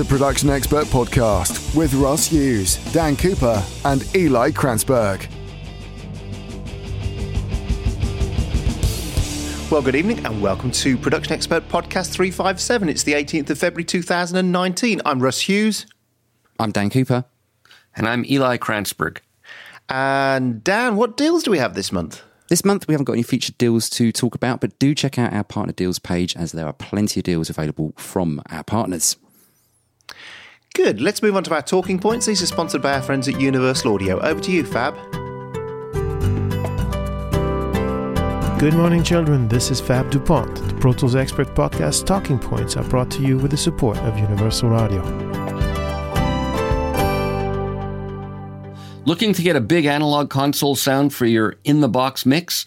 the Production Expert Podcast with Russ Hughes, Dan Cooper, and Eli Kranzberg. Well, good evening and welcome to Production Expert Podcast 357. It's the 18th of February 2019. I'm Russ Hughes. I'm Dan Cooper. And I'm Eli Kranzberg. And Dan, what deals do we have this month? This month, we haven't got any featured deals to talk about, but do check out our partner deals page as there are plenty of deals available from our partners. Good. Let's move on to our talking points. These are sponsored by our friends at Universal Audio. Over to you, Fab. Good morning, children. This is Fab DuPont. The Pro Tools Expert Podcast Talking Points are brought to you with the support of Universal Audio. Looking to get a big analog console sound for your in the box mix?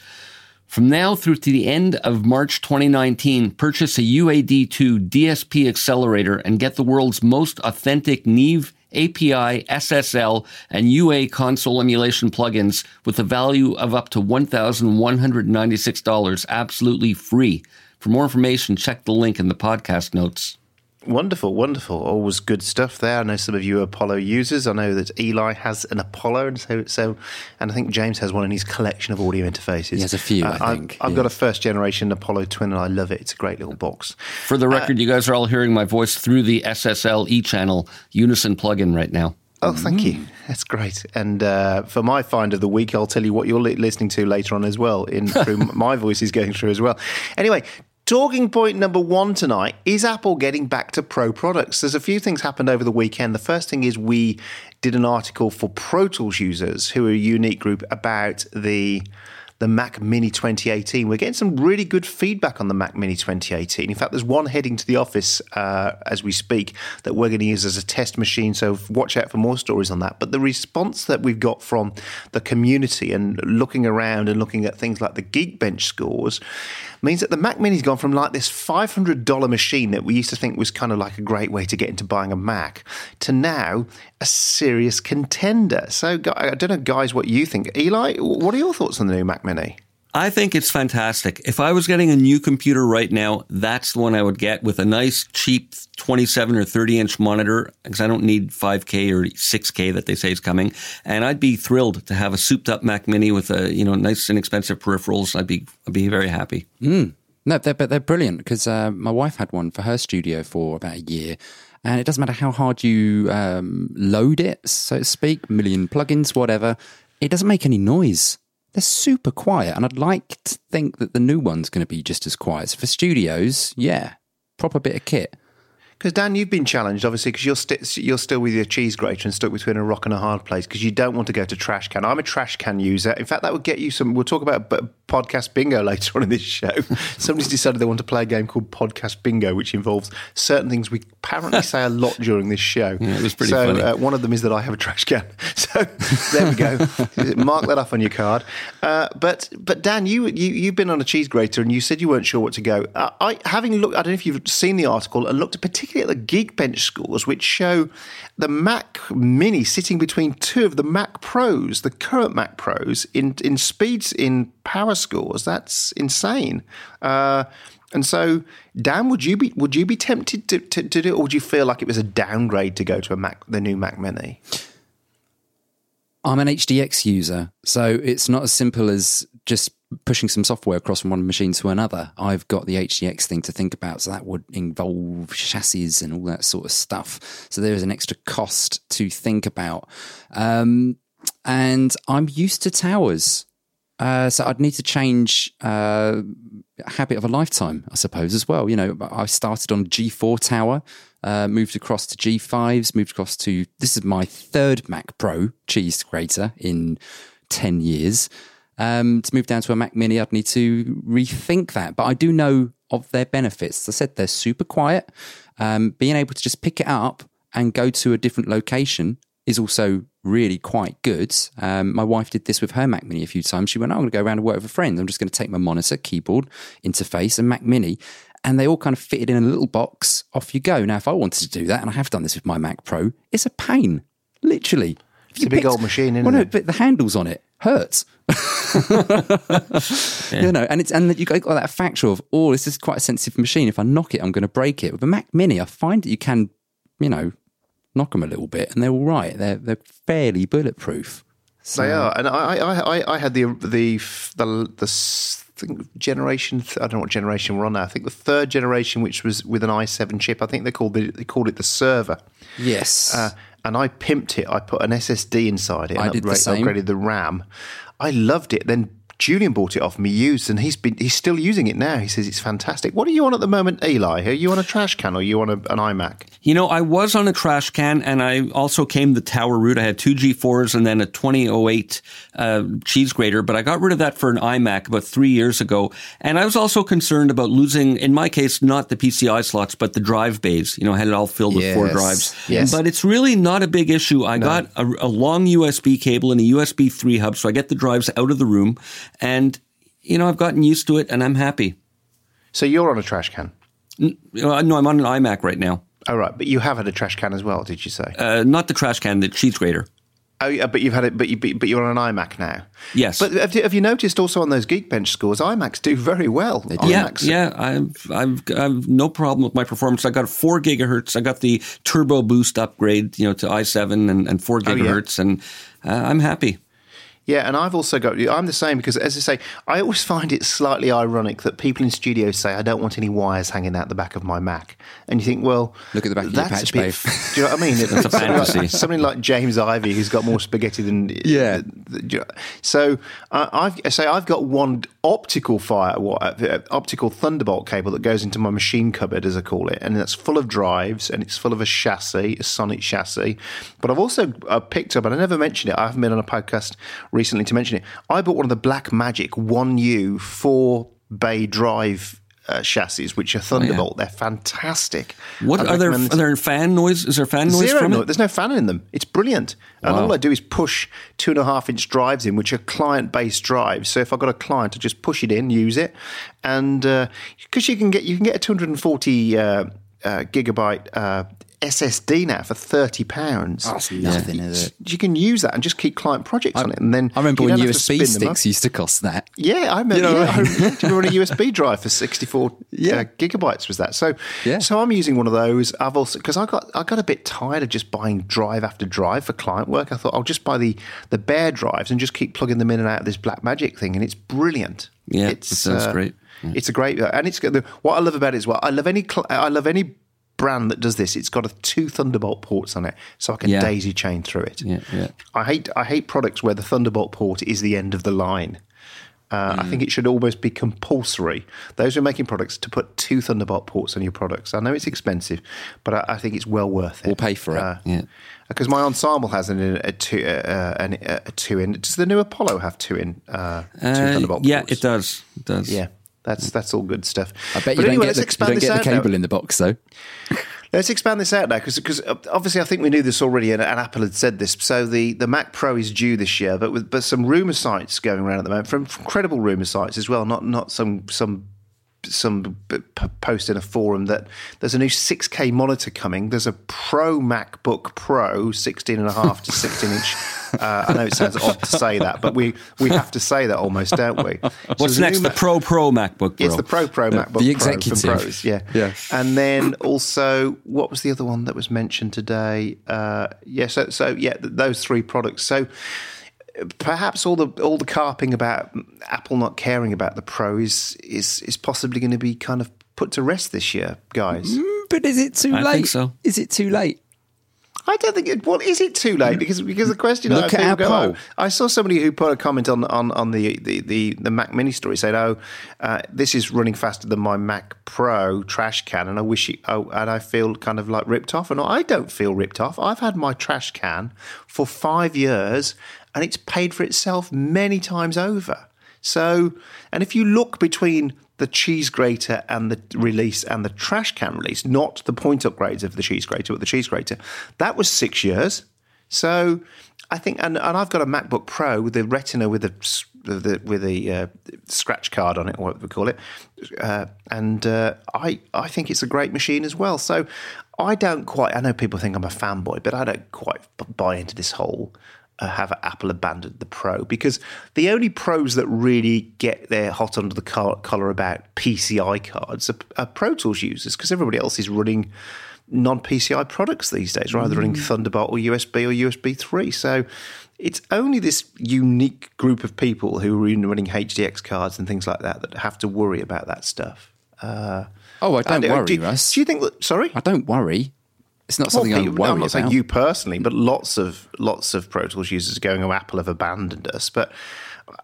From now through to the end of March 2019, purchase a UAD2 DSP accelerator and get the world's most authentic Neve API, SSL, and UA console emulation plugins with a value of up to $1,196 absolutely free. For more information, check the link in the podcast notes. Wonderful, wonderful. Always good stuff there. I know some of you are Apollo users. I know that Eli has an Apollo, and so, so and I think James has one in his collection of audio interfaces. He has a few, uh, I think. I've, I've yeah. got a first generation Apollo Twin, and I love it. It's a great little box. For the record, uh, you guys are all hearing my voice through the SSL E channel Unison plugin right now. Oh, thank you. That's great. And uh, for my find of the week, I'll tell you what you're li- listening to later on as well. In through my voice is going through as well. Anyway, Talking point number one tonight is Apple getting back to pro products. There's a few things happened over the weekend. The first thing is we did an article for Pro Tools users, who are a unique group, about the the Mac Mini 2018. We're getting some really good feedback on the Mac Mini 2018. In fact, there's one heading to the office uh, as we speak that we're going to use as a test machine. So watch out for more stories on that. But the response that we've got from the community and looking around and looking at things like the Geekbench scores means that the Mac Mini's gone from like this $500 machine that we used to think was kind of like a great way to get into buying a Mac to now a serious contender. So I don't know, guys, what you think. Eli, what are your thoughts on the new Mac Mini? I think it's fantastic. If I was getting a new computer right now, that's the one I would get with a nice, cheap 27 or 30 inch monitor because I don't need 5K or 6K that they say is coming. And I'd be thrilled to have a souped up Mac Mini with a you know nice inexpensive peripherals. I'd be I'd be very happy. Mm. No, they're, but they're brilliant because uh, my wife had one for her studio for about a year. And it doesn't matter how hard you um, load it, so to speak, million plugins, whatever, it doesn't make any noise they're super quiet, and I'd like to think that the new one's going to be just as quiet. So for studios, yeah, proper bit of kit. Because Dan, you've been challenged obviously because you're st- you're still with your cheese grater and stuck between a rock and a hard place because you don't want to go to trash can. I'm a trash can user. In fact, that would get you some. We'll talk about podcast bingo later on in this show. Somebody's decided they want to play a game called podcast bingo, which involves certain things we apparently say a lot during this show. Yeah, it was pretty so, funny. Uh, one of them is that I have a trash can. So there we go. Mark that off on your card. Uh, but but Dan, you you you've been on a cheese grater and you said you weren't sure what to go. Uh, I having looked. I don't know if you've seen the article and looked at particularly particularly at the Geekbench scores, which show the Mac Mini sitting between two of the Mac Pros, the current Mac Pros, in in speeds in power scores. That's insane. Uh, and so, Dan, would you be would you be tempted to, to, to do it, or would you feel like it was a downgrade to go to a Mac, the new Mac Mini? I'm an HDX user, so it's not as simple as just pushing some software across from one machine to another, I've got the HDX thing to think about. So that would involve chassis and all that sort of stuff. So there is an extra cost to think about. Um, and I'm used to towers. Uh, so I'd need to change uh, habit of a lifetime, I suppose, as well. You know, I started on G4 tower, uh, moved across to G5s, moved across to this is my third Mac Pro cheese grater in 10 years. Um, to move down to a Mac Mini, I'd need to rethink that. But I do know of their benefits. As I said, they're super quiet. Um, being able to just pick it up and go to a different location is also really quite good. Um, my wife did this with her Mac Mini a few times. She went, oh, I'm going to go around and work with a friend. I'm just going to take my monitor, keyboard, interface, and Mac Mini. And they all kind of fitted in a little box. Off you go. Now, if I wanted to do that, and I have done this with my Mac Pro, it's a pain, literally. It's a big old machine, isn't well, it? No, but the handles on it hurts. yeah. You know, and it's and you got, got that factor of oh, this is quite a sensitive machine. If I knock it, I'm going to break it. With a Mac Mini, I find that you can you know, knock them a little bit, and they're all right. They're they're fairly bulletproof. So, They are, and I, I, I, I had the the the the think generation. I don't know what generation we're on now. I think the third generation, which was with an i7 chip. I think they called the, they called it the server. Yes. Uh, and I pimped it. I put an SSD inside it I and did the same. upgraded the RAM. I loved it. Then Julian bought it off me used, and he's been he's still using it now. He says it's fantastic. What are you on at the moment, Eli? Are you on a trash can or are you on a, an iMac? You know, I was on a trash can and I also came the tower route. I had two G4s and then a 2008 uh, cheese grater, but I got rid of that for an iMac about three years ago. And I was also concerned about losing, in my case, not the PCI slots, but the drive bays. You know, I had it all filled with four drives. yes. But it's really not a big issue. I got a, a long USB cable and a USB 3 hub, so I get the drives out of the room. And, you know, I've gotten used to it and I'm happy. So you're on a trash can. No, I'm on an iMac right now. Oh right, but you have had a trash can as well, did you say? Uh, not the trash can, the cheese grater. oh yeah, but you've had it, but you but you're on an iMac now. Yes. But have you, have you noticed also on those Geekbench scores, iMacs do very well. Yeah, iMacs. yeah, I've, I've I've no problem with my performance. I got four gigahertz. I got the turbo boost upgrade, you know, to i7 and, and four Oh, yeah. gigahertz, and uh, I'm happy. Yeah, and I've also got. I'm the same because, as I say, I always find it slightly ironic that people in studios say, "I don't want any wires hanging out the back of my Mac," and you think, well, Look at the back of your patch bit. Do you know what I mean? That's a Somebody like- fantasy. Somebody like James Ivey, who's got more spaghetti than Yeah. do you know- So uh, I've I say I've got one optical fire, what uh, optical Thunderbolt cable that goes into my machine cupboard, as I call it, and that's full of drives and it's full of a chassis, a Sonnet chassis. But I've also uh, picked up, and I never mentioned it. I haven't been on a podcast recently to mention it. I bought one of the Blackmagic One U four bay drive. Uh, chassis, which are Thunderbolt, they're fantastic. What I'd are there? Are there fan noise? Is there fan noise Zero from noise. it? There's no fan in them. It's brilliant. And Wow. all I do is push two and a half inch drives in, which are client based drives. So if I've got a client, I just push it in, use it, and because you can get you can get a 240 uh, uh, gigabyte uh, SSD now for thirty pounds. That's nothing, is it? You can use that and just keep client projects on it, and then I remember when don't to USB spin them up. sticks used to cost that. Yeah, I remember. You know yeah, what I I remember do you remember a USB drive for sixty-four Yeah. uh, gigabytes was that? So, Yeah. so I'm using one of those. I've also because I got I got a bit tired of just buying drive after drive for client work. I thought I'll just buy the the bare drives and just keep plugging them in and out of this Blackmagic thing, and it's brilliant. Yeah, it's, that sounds great. It's a great, and it's the, what I love about it is well, I love any cl- I love any brand that does this. It's got a, two Thunderbolt ports on it, so I can Yeah. daisy chain through it. Yeah, yeah. I hate I hate products where the Thunderbolt port is the end of the line. Uh, I think it should almost be compulsory. Those who are making products to put two Thunderbolt ports on your products. I know it's expensive, but I, I think it's well worth it. We'll pay for it. Yeah. Because my ensemble has an, a two uh, an, a two in. Does the new Apollo have two in uh, two Uh, Thunderbolt yeah, ports? it does. It does. Yeah, that's that's all good stuff. I bet But you don't anyway, get the, you don't get the out now. cable in the box though. Let's expand this out now because uh, obviously I think we knew this already and, and Apple had said this. So the, the Mac Pro is due this year, but with but some rumor sites going around at the moment from, from credible rumor sites as well, not not some some some post in a forum that there's a new 6K monitor coming. There's a Pro MacBook Pro 16 and a half to 16 inch. Uh, I know it sounds odd to say that, but we we have to say that almost, don't we? What's there's a next? The Pro Pro MacBook Pro. it's the Pro Pro MacBook the Pro executive. from Pros, yeah. Yeah. And then also, what was the other one that was mentioned today? Uh, yeah, so so yeah, th- those three products. So uh, perhaps all the all the carping about Apple not caring about the Pro is is is possibly going to be kind of put to rest this year, guys. But is it too I late? think so. Is it too late? I don't think it. Well, is it too late? Because because the question Look that at our go. I saw somebody who put a comment on on, on the, the, the, the Mac Mini story saying, "Oh, uh, this is running faster than my Mac Pro trash can," and I wish it. Oh, and I feel kind of like ripped off. And I don't feel ripped off. I've had my trash can for five years, and it's paid for itself many times over. So, and if you look between the cheese grater and the release and the trash can release, not the point upgrades of the cheese grater, but the cheese grater, that was six years. So, I think, and, and I've got a MacBook Pro with the Retina with s- the, with a uh, scratch card on it, or what we call it, uh, and uh, I I think it's a great machine as well. So, I don't quite. I know people think I'm a fanboy, but I don't quite buy into this whole have Apple abandoned the Pro because the only pros that really get their hot under the collar about PCI cards are, are Pro Tools users because everybody else is running non PCI products these days, rather running Thunderbolt or USB or USB 3. So it's only this unique group of people who are running HDX cards and things like that that have to worry about that stuff. Uh, Oh, I don't and, uh, worry, do, Russ. Do you think that? Sorry, I don't worry. It's not something I people- worry I'm not about. saying you personally, but lots of lots of Pro Tools users going, "Oh, Apple have abandoned us." But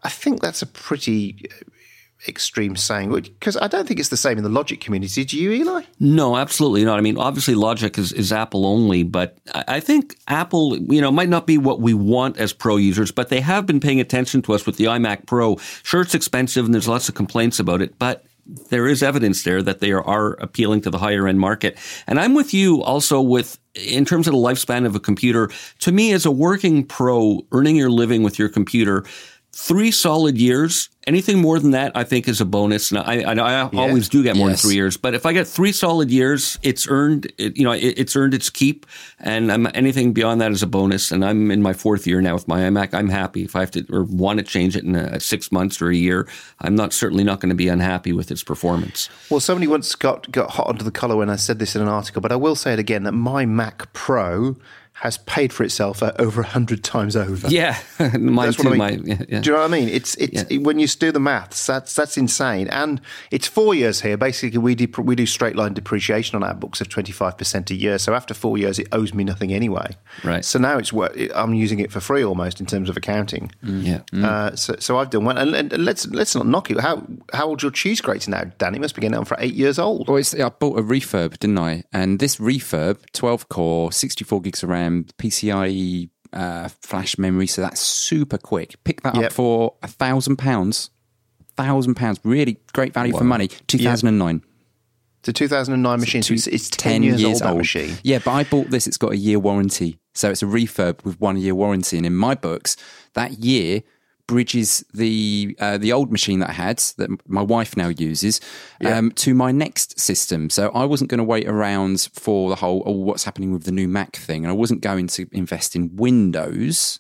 I think that's a pretty uh, extreme saying because I don't think it's the same in the Logic community. Do you, Eli? No, absolutely not. I mean, obviously, Logic is, is Apple only, but I I think Apple, you know, might not be what we want as pro users, but they have been paying attention to us with the iMac Pro. Sure, it's expensive and there's lots of complaints about it, but there is evidence there that they are, appealing to the higher end market. And I'm with you also with, in terms of the lifespan of a computer, to me, as a working pro, earning your living with your computer, three solid years, anything more than that, I think is a bonus. And I, I, I always do get more Yes. than three years, but if I get three solid years, it's earned, it, you know, it, it's earned its keep. And I'm, anything beyond that is a bonus. And I'm in my fourth year now with my iMac. I'm happy if I have to or want to change it in a, six months or a year. I'm not certainly not going to be unhappy with its performance. Well, somebody once got got hot under the collar when I said this in an article, but I will say it again that my Mac Pro has paid for itself uh, over a hundred times over. Yeah, mine That's too. what I mean. My, yeah, yeah. Do you know what I mean? It's it's when you do the maths, that's that's insane. And it's four years here. Basically, we dep- we do straight line depreciation on our books of twenty five percent a year. So after four years, it owes me nothing anyway. Right. So now it's wor- I'm using it for free almost in terms of accounting. yeah. Uh, so, so I've done well. And, and let's let's not knock it. How how old's your cheese grater now, Dan? It must be getting on for eight years old. Well, it's, I bought a refurb, didn't I? And this refurb, 12 core, 64 gigs of RAM, PCIe uh, flash memory, so that's super quick. Pick that Yep. up for a thousand pounds. Thousand pounds, really great value for money. 2009. It's a 2009 machine, so it's, it's 10, years, old, that machine. Yeah, but I bought this. It's got a year warranty, so it's a refurb with one year warranty. And in my books, that year bridges the uh, the old machine that I had that my wife now uses um, to my next system. So I wasn't going to wait around for the whole oh what's happening with the new Mac thing, and I wasn't going to invest in Windows.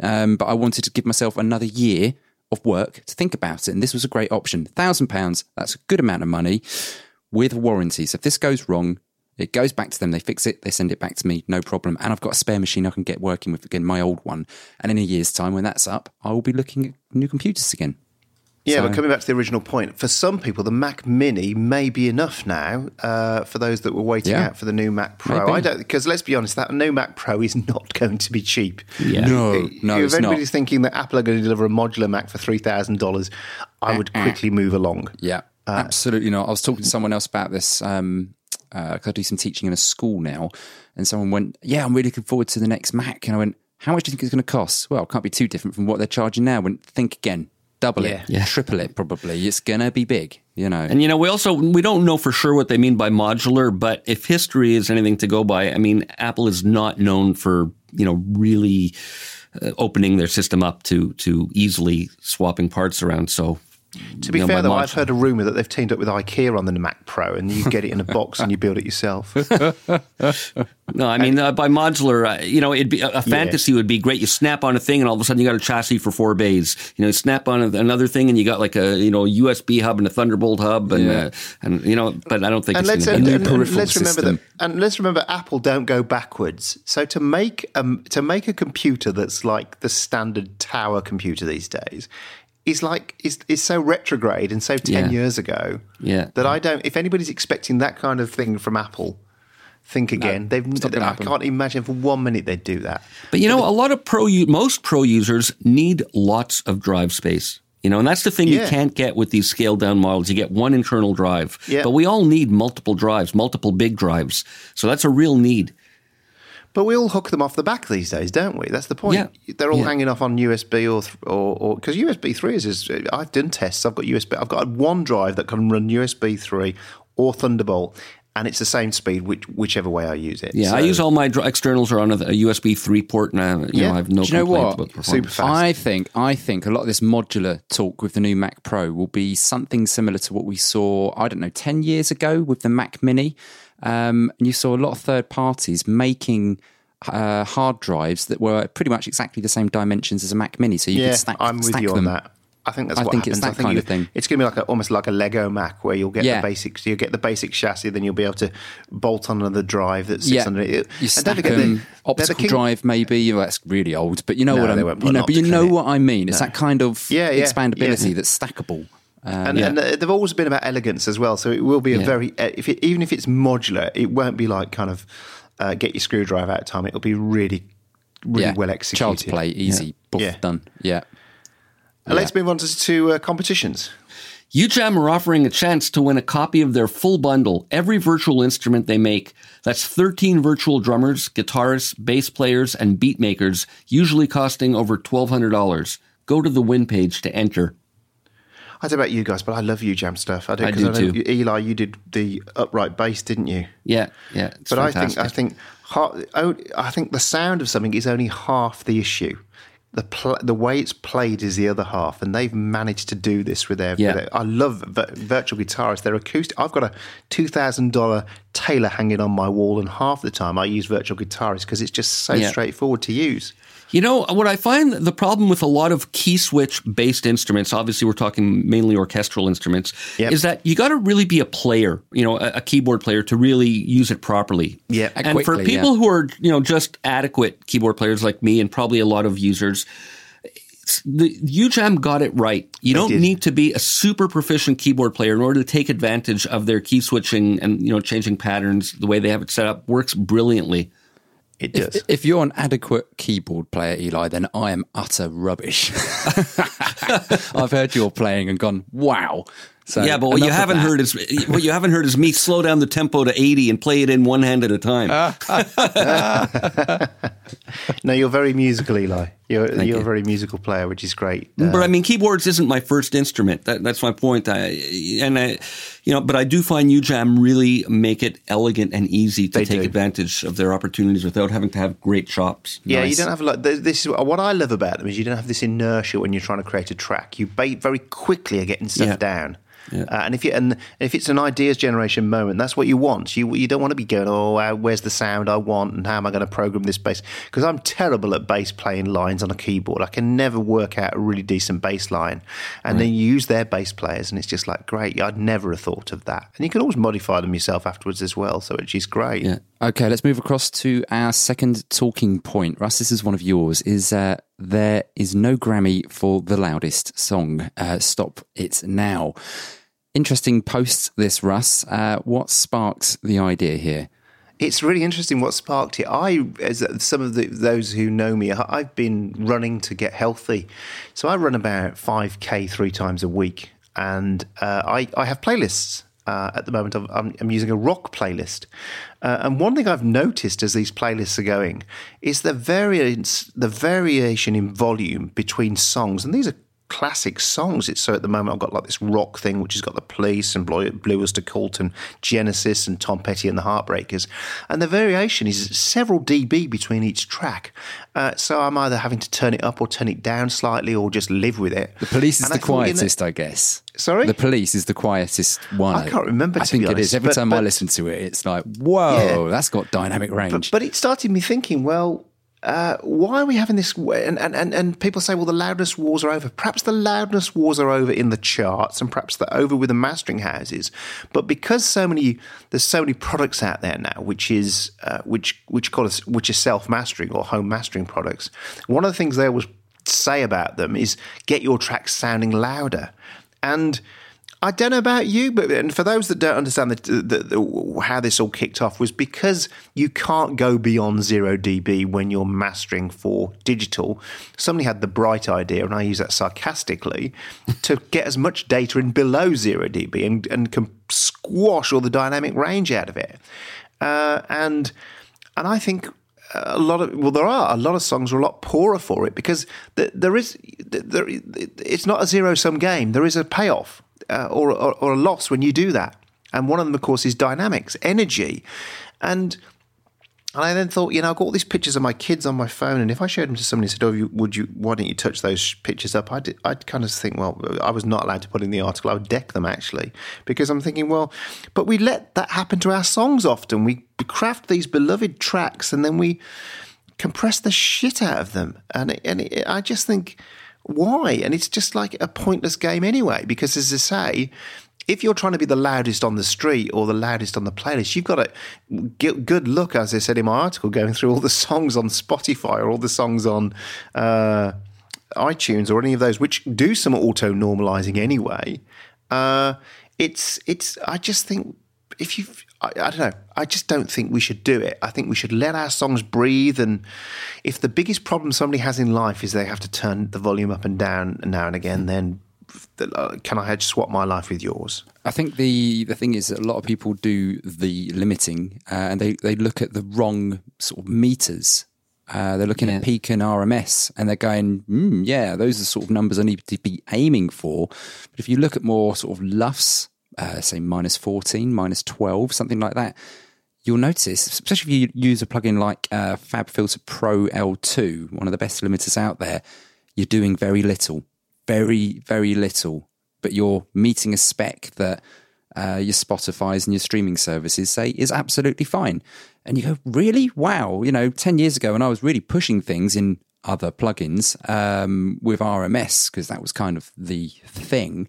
Um, but I wanted to give myself another year of work to think about it, and this was a great option. Thousand pounds, that's a good amount of money with warranty. So if this goes wrong, it goes back to them. They fix it. They send it back to me. No problem. And I've got a spare machine I can get working with again, my old one. And in a year's time, when that's up, I will be looking at new computers again. Yeah, So- but coming back to the original point, for some people, the Mac Mini may be enough now. Uh, for those that were waiting Yeah. out for the new Mac Pro, Maybe. I don't because let's be honest, that new Mac Pro is not going to be cheap. Yeah. No, no, if it's not. anybody's thinking that Apple are going to deliver a modular Mac for three thousand dollars, I would Uh-uh. quickly move along. Yeah, absolutely not. I was talking to someone else about this. Um, uh, 'cause I do some teaching in a school now, and someone went, "Yeah, I'm really looking forward to the next Mac." And I went, "How much do you think it's going to cost?" Well, it can't be too different from what they're charging now. I went, think again, double Yeah. it, Yeah. triple it, probably. It's going to be big, you know. And you know, we also we don't know for sure what they mean by modular, but if history is anything to go by, I mean, Apple is not known for you know really uh, opening their system up to to easily swapping parts around. So, To be you know, fair, though, I've heard a rumor that they've teamed up with IKEA on the Mac Pro, and you get it in a box and you build it yourself. No, I mean uh, by modular, uh, you know, it'd be a, a fantasy would be great. You snap on a thing, and all of a sudden you got a chassis for four bays. You know, snap on a, another thing, and you got like a you know USB hub and a Thunderbolt hub, and Yeah. uh, and you know, but I don't think and it's let's and, and- and let's remember that and let's remember Apple don't go backwards. So to make um to make a computer that's like the standard tower computer these days is like is is so retrograde and so ten Yeah. years ago. Yeah. That I don't if anybody's expecting that kind of thing from Apple, think again. They've not gonna I happen. can't imagine for one minute they'd do that. But you know, a lot of pro, most pro users need lots of drive space. You know, and that's the thing you can't get with these scaled down models. You get one internal drive, Yeah. but we all need multiple drives, multiple big drives. So that's a real need. But we all hook them off the back these days, don't we? That's the point. Yeah. They're all Yeah. hanging off on USB or or because USB three is, is. I've done tests. I've got USB. I've got one drive that can run USB three or Thunderbolt, and it's the same speed, which whichever way I use it. Yeah, I use all my externals are on a, a USB three port, and uh, you Yeah. know, I have no Do you know what? Super fast. I think I think a lot of this modular talk with the new Mac Pro will be something similar to what we saw. I don't know, ten years ago with the Mac Mini, um, and you saw a lot of third parties making. Uh, hard drives that were pretty much exactly the same dimensions as a Mac Mini, so you Yeah, could stack, I'm with stack you on them that. I think that's I what think it's happens. that I think kind you- of thing. It's going to be like a, almost like a Lego Mac, where you'll get Yeah. the basics. You get the basic chassis, then you'll be able to bolt on another drive that sits Yeah, under it. you And don't stack them, the- they're the optical drive maybe. Well, that's really old, but you know No, what I'm. won't You know, but you know what I mean. It's that kind of Yeah, expandability that's stackable. Um, And, and uh, they've always been about elegance as well. So it will be a Yeah. very, uh, if it, even if it's modular, it won't be like kind of uh, get your screwdriver out of time. It'll be really, really yeah, well executed. Child's play, easy, poof, Yeah. done. Yeah. Let's move on to, to uh, competitions. UJAM are offering a chance to win a copy of their full bundle, every virtual instrument they make. That's 13 virtual drummers, guitarists, bass players, and beat makers, usually costing over $1,200. Go to the win page to enter. I don't know about you guys, but I love UJAM stuff. I do. I do know too. you- Eli, you did the upright bass, didn't you? Yeah, yeah. But I think I think oh, I think the sound of something is only half the issue. The pl- the way it's played is the other half, and they've managed to do this with their. Yeah. with their- I love vir- virtual guitarists. They're acoustic. I've got a two thousand dollar Taylor hanging on my wall, and half the time I use virtual guitarists because it's just so Yeah. straightforward to use. You know, what I find the problem with a lot of key switch based instruments, obviously we're talking mainly orchestral instruments, Yep. is that you got to really be a player, you know, a, a keyboard player to really use it properly. Yep. And for people yeah. who are, you know, just adequate keyboard players like me and probably a lot of users, the UJAM got it right. You don't did. need to be a super proficient keyboard player in order to take advantage of their key switching and, you know, changing patterns. The way they have it set up works brilliantly. It does. If you're an adequate keyboard player, Eli, then I am utter rubbish. I've heard your playing and gone, wow. So yeah, but what you haven't heard is what you haven't heard is me slow down the tempo to 80 and play it in one hand at a time. Ah. no, you're very musical, Eli. You're you're you. a very musical player, which is great. Uh, but I mean, keyboards isn't my first instrument. That, that's my point. I, and I, you know, but I do find UJAM really make it elegant and easy to take do. advantage of their opportunities without having to have great chops. Yeah, you don't have like this is what I love about them is you don't have this inertia when you're trying to create a track. You ba- very quickly are getting stuff Yeah. down. Yeah. Uh, and if you and if it's an ideas generation moment, that's what you want. You you don't want to be going, oh, uh, where's the sound I want, and how am I going to program this bass? Because I'm terrible at bass playing lines on a keyboard. I can never work out a really decent bass line, and then you use their bass players, and it's just like great. I'd never have thought of that, and you can always modify them yourself afterwards as well. So it's just great. Yeah. Okay, let's move across to our second talking point. Russ, this is one of yours. Is uh, there is no Grammy for the loudest song? Uh, stop it now. Interesting post this, Russ. Uh, what sparked the idea here? It's really interesting what sparked it. I, as some of the, those who know me, I've been running to get healthy. So I run about 5K three times a week. And uh, I, I have playlists. Uh, at the moment, I'm, I'm using a rock playlist. Uh, and one thing I've noticed as these playlists are going is the variance, the variation in volume between songs. And these are classic songs. It's so at the moment I've got like this rock thing, which has got the Police and Blue, Blue Oyster Cult and Genesis and Tom Petty and the Heartbreakers, and the variation is several dB between each track. Uh, so I'm either having to turn it up or turn it down slightly, or just live with it. The police is And the I thought, you know- quietest, I guess. Sorry? The police is the quietest one. I can't remember, I think be it honest, is. Every but- time I but- listen to it, it's like, whoa, Yeah. that's got dynamic range. But, but it started me thinking, well, uh, why are we having this? And, and, and, and people say, well, the loudness wars are over. Perhaps the loudness wars are over in the charts, and perhaps they're over with the mastering houses. But because so many, there's so many products out there now, which is uh, which which call us which is self mastering or home mastering products. One of the things they always say about them is get your tracks sounding louder, and I don't know about you, but and for those that don't understand the, the, the, how this all kicked off was because you can't go beyond zero dB when you're mastering for digital. Somebody had the bright idea, and I use that sarcastically, to get as much data in below zero dB and and can squash all the dynamic range out of it. Uh, and and I think a lot of well, there are a lot of songs are a lot poorer for it because th- there is there, it's not a zero sum game. There is a payoff uh, or, or or a loss when you do that. And one of them, of course, is dynamics, energy, and. And I then thought, you know, I've got all these pictures of my kids on my phone, and if I showed them to somebody and said, "Oh, you, would you? Why don't you touch those pictures up?" I'd, I'd kind of think, well, I was not allowed to put in the article. I would deck them actually, because I'm thinking, well, but we let that happen to our songs often. We craft these beloved tracks, and then we compress the shit out of them. And it, and it, I just think, why? And it's just like a pointless game anyway. Because as I say, if you're trying to be the loudest on the street or the loudest on the playlist, you've got a good look, as I said in my article, going through all the songs on Spotify or all the songs on uh, iTunes or any of those, which do some auto normalizing anyway. Uh, it's it's. I just think if you, I, I don't know. I just don't think we should do it. I think we should let our songs breathe. And if the biggest problem somebody has in life is they have to turn the volume up and down now and again, then uh, can I swap my life with yours? I think the the thing is that a lot of people do the limiting uh, and they, they look at the wrong sort of meters. Uh, they're looking Yeah. at peak and RMS and they're going, mm, yeah, those are sort of numbers I need to be aiming for. But if you look at more sort of LUFS, uh, say minus 14, minus 12, something like that, you'll notice, especially if you use a plugin like uh, FabFilter Pro L2, one of the best limiters out there, you're doing very little, very, very little, but you're meeting a spec that uh, your Spotify's and your streaming services say is absolutely fine. And you go, really? Wow. You know, 10 years ago when I was really pushing things in other plugins um, with RMS, because that was kind of the thing,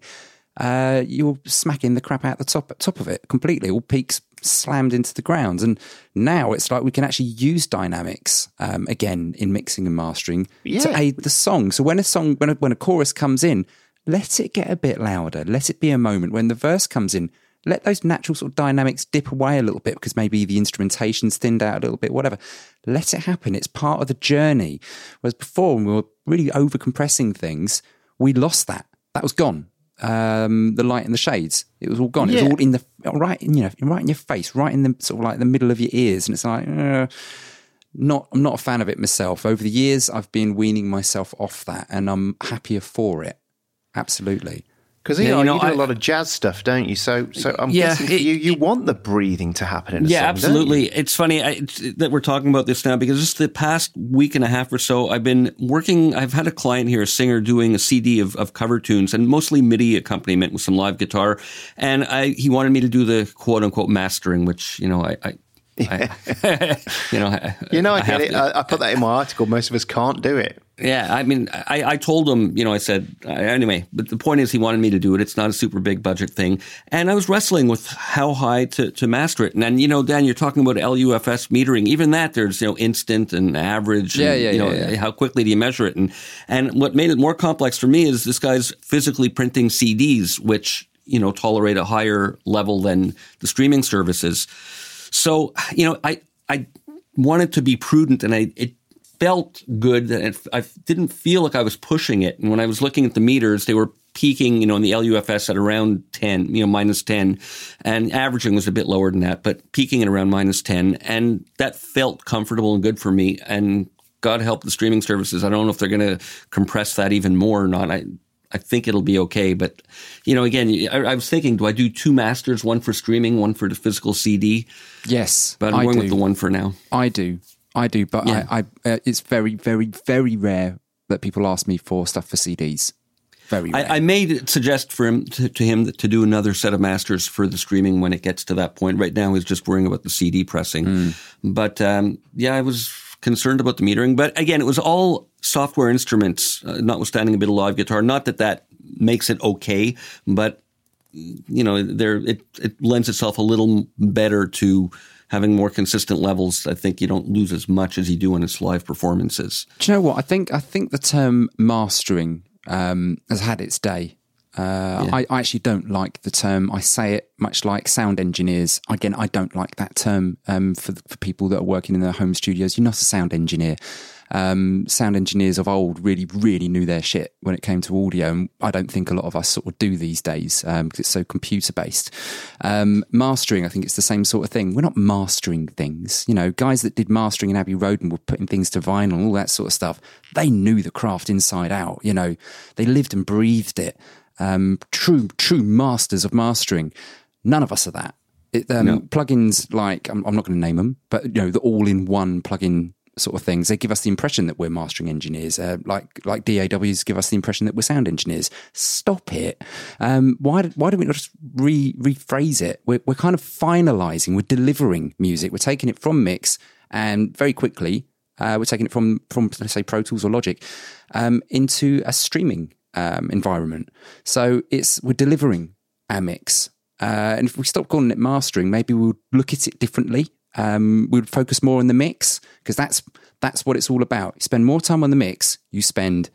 uh, you were smacking the crap out the top top of it completely. All peaks slammed into the ground, and now it's like we can actually use dynamics um, again in mixing and mastering to aid the song. So when a song, when a, when a chorus comes in, let it get a bit louder. Let it be a moment when the verse comes in. Let those natural sort of dynamics dip away a little bit because maybe the instrumentation's thinned out a little bit, whatever. Let it happen. It's part of the journey. Whereas before, when we were really over compressing things, we lost that. That was gone. Um, the light and the shades, it was all gone. It was all in the right, you know, right in your face, right in the sort of like the middle of your ears, and it's like. Uh, not I'm not a fan of it myself. Over the years, I've been weaning myself off that, and I'm happier for it. Absolutely. Because you, know, you do a I- lot of jazz stuff, don't you? So, so I'm Yeah, guessing it- you, you want the breathing to happen in a Yeah, song, absolutely. It's funny I, it's, that we're talking about this now because just the past week and a half or so, I've been working. I've had a client here, a singer, doing a CD of, of cover tunes and mostly MIDI accompaniment with some live guitar. And I, he wanted me to do the quote unquote mastering, which you know, I, I, I you know, I, You know, I, I get it. I, I put that in my article. Most of us can't do it. Yeah, I mean, I, I told him, you know, I said, uh, anyway, but the point is he wanted me to do it. It's not a super big budget thing. And I was wrestling with how high to, to master it. And then, you know, Dan, you're talking about LUFS metering. Even that, there's, you know, instant and average. Yeah, yeah, you know, yeah, yeah. how quickly do you measure it? And, and what made it more complex for me is this guy's physically printing CDs, which, you know, tolerate a higher level than the streaming services. So, you know, I, I wanted to be prudent and I, it felt good that it, I didn't feel like I was pushing it. And when I was looking at the meters, they were peaking, you know, in the LUFS at around 10, you know, minus 10 and averaging was a bit lower than that, but peaking at around minus 10. And that felt comfortable and good for me. And God help the streaming services. I don't know if they're going to compress that even more or not. I, I think it'll be okay. But, you know, again, I, I was thinking, do I do two masters, one for streaming, one for the physical CD? Yes, But I'm I going do. with the one for now. I do. I do. But Yeah. I, I uh, it's very, very, very rare that people ask me for stuff for CDs. Very rare. I, I may suggest for him to, to him to do another set of masters for the streaming when it gets to that point. Right now, he's just worrying about the CD pressing. But um, yeah, I was concerned about the metering. But again, it was all software instruments, uh, notwithstanding a bit of live guitar. Not that that makes it okay, but you know, there it it lends itself a little better to having more consistent levels. I think you don't lose as much as you do in its live performances. Do you know what? I think I think the term mastering um, has had its day. Uh, I, I actually don't like the term. I say it much like sound engineers. Again, I don't like that term um, for for people that are working in their home studios. You're not a sound engineer. Um, sound engineers of old really, really knew their shit when it came to audio, and I don't think a lot of us sort of do these days because it's so computer based. Um, mastering, I think it's the same sort of thing. We're not mastering things. You know, guys that did mastering in Abbey Road and were putting things to vinyl and all that sort of stuff, they knew the craft inside out. You know, they lived and breathed it. Um, true, true masters of mastering. None of us are that. It, um, Plugins like I'm, I'm not going to name them, but you know the all-in-one plugin sort of things. They give us the impression that we're mastering engineers, uh, like like DAWs give us the impression that we're sound engineers. Stop it! Um, why why don't we not just re rephrase it? We're we're kind of finalizing, we're delivering music, we're taking it from mix and very quickly. Uh, we're taking it from from let's say Pro Tools or Logic um, into a streaming um, environment. So it's we're delivering mix. Uh, and if we stop calling it mastering, maybe we'll look at it differently. Um, we would focus more on the mix because that's that's what it's all about. You spend more time on the mix, you spend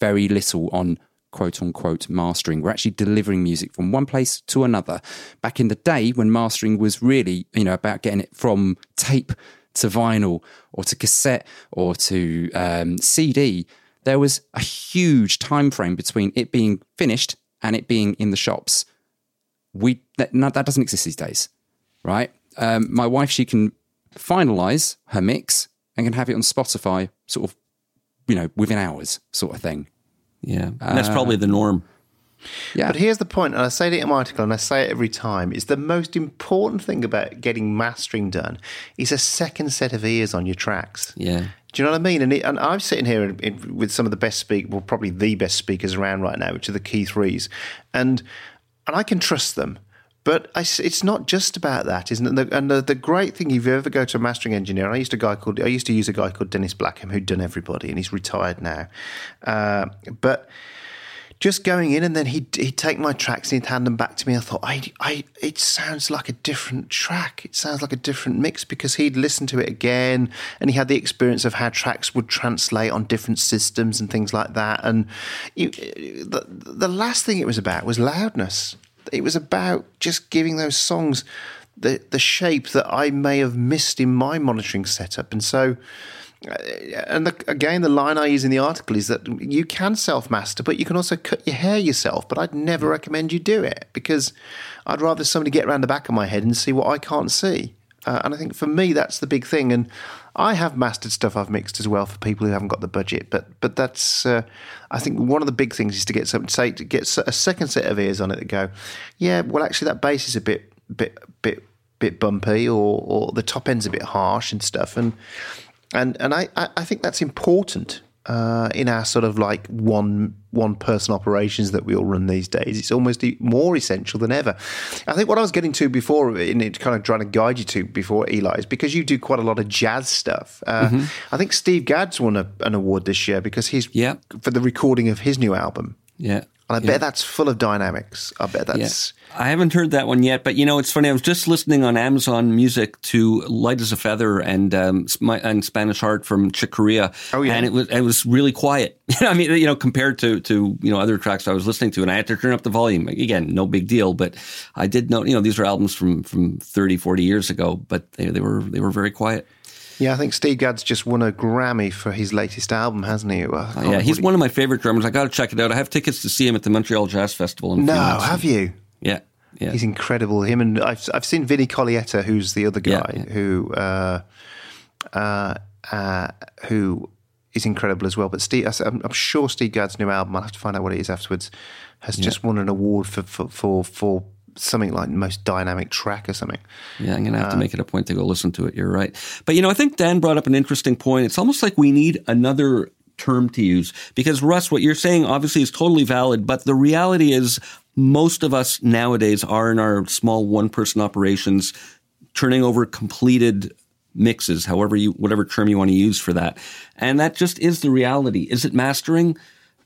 very little on quote unquote mastering. We're actually delivering music from one place to another. Back in the day when mastering was really, you know, about getting it from tape to vinyl or to cassette or to um, CD, there was a huge time frame between it being finished and it being in the shops. We that, no, that doesn't exist these days, right? Um, my wife, she can finalize her mix and can have it on Spotify, sort of, you know, within hours, sort of thing. Yeah, and that's probably the norm. Yeah, But here's the point, and I say it in my article, and I say it every time: is the most important thing about getting mastering done is a second set of ears on your tracks. Yeah. Do you know what I mean? And, it, and I'm sitting here in, in, with some of the best speak, well, probably the best speakers around right now, which are the Kii Threes, and and I can trust them. But I it's not just about that, isn't it? And, the, and the, the great thing, if you ever go to a mastering engineer, I used a guy called I used to use a guy called Dennis Blackham who'd done everybody, and he's retired now. Uh, but just going in and then he'd, he'd take my tracks and he'd hand them back to me. I thought, I, I, it sounds like a different track. It sounds like a different mix because he'd listened to it again and he had the experience of how tracks would translate on different systems and things like that. And you, the, the last thing it was about was loudness. It was about just giving those songs the, the shape that I may have missed in my monitoring setup. And so, and the, again, the line I use in the article is that you can self master, but you can also cut your hair yourself. But I'd never recommend you do it because I'd rather somebody get around the back of my head and see what I can't see. Uh, and I think for me, that's the big thing. And I have mastered stuff I've mixed as well for people who haven't got the budget. But but that's uh, I think one of the big things is to get some say to get a second set of ears on it that go, yeah, well actually that bass is a bit bit bit bit bumpy or or the top end's a bit harsh and stuff and and and I, I think that's important uh, in our sort of like one one person operations that we all run these days. It's almost more essential than ever. I think what I was getting to before, in it kind of trying to guide you to before Eli, is because you do quite a lot of jazz stuff. Uh, I think Steve Gadd's won a, an award this year because he's Yeah. for the recording of his new album. Yeah. And I Yeah. bet that's full of dynamics. I bet that's. I haven't heard that one yet, but you know, it's funny. I was just listening on Amazon Music to "Light as a Feather" and um, and Spanish Heart from Chick Corea. Oh, yeah. and it was it was really quiet. I mean, you know, compared to to you know other tracks I was listening to, and I had to turn up the volume. Again, no big deal, but I did know you know these are albums from from 30, 40 years ago, but they, they were they were very quiet. Yeah, I think Steve Gadd's just won a Grammy for his latest album, hasn't he? Well, can't yeah, he's remember one of my favorite drummers. I got to check it out. I have tickets to see him at the Montreal Jazz Festival. In a what- few No, have you? Yeah, yeah. He's incredible. Him and I've I've seen Vinnie Colaiuta, who's the other Yeah, guy yeah. who uh, uh, uh, who is incredible as well. But Steve, I'm, I'm sure Steve Gadd's new album. I'll have to find out what it is afterwards. Has just won an award for for for, for something like most dynamic track or something. Yeah, I'm going to have to uh, make it a point to go listen to it. You're right. But, you know, I think Dan brought up an interesting point. It's almost like we need another term to use because, Russ, what you're saying obviously is totally valid. But the reality is, most of us nowadays are in our small one person operations turning over completed mixes, however you, whatever term you want to use for that. And that just is the reality. Is it mastering?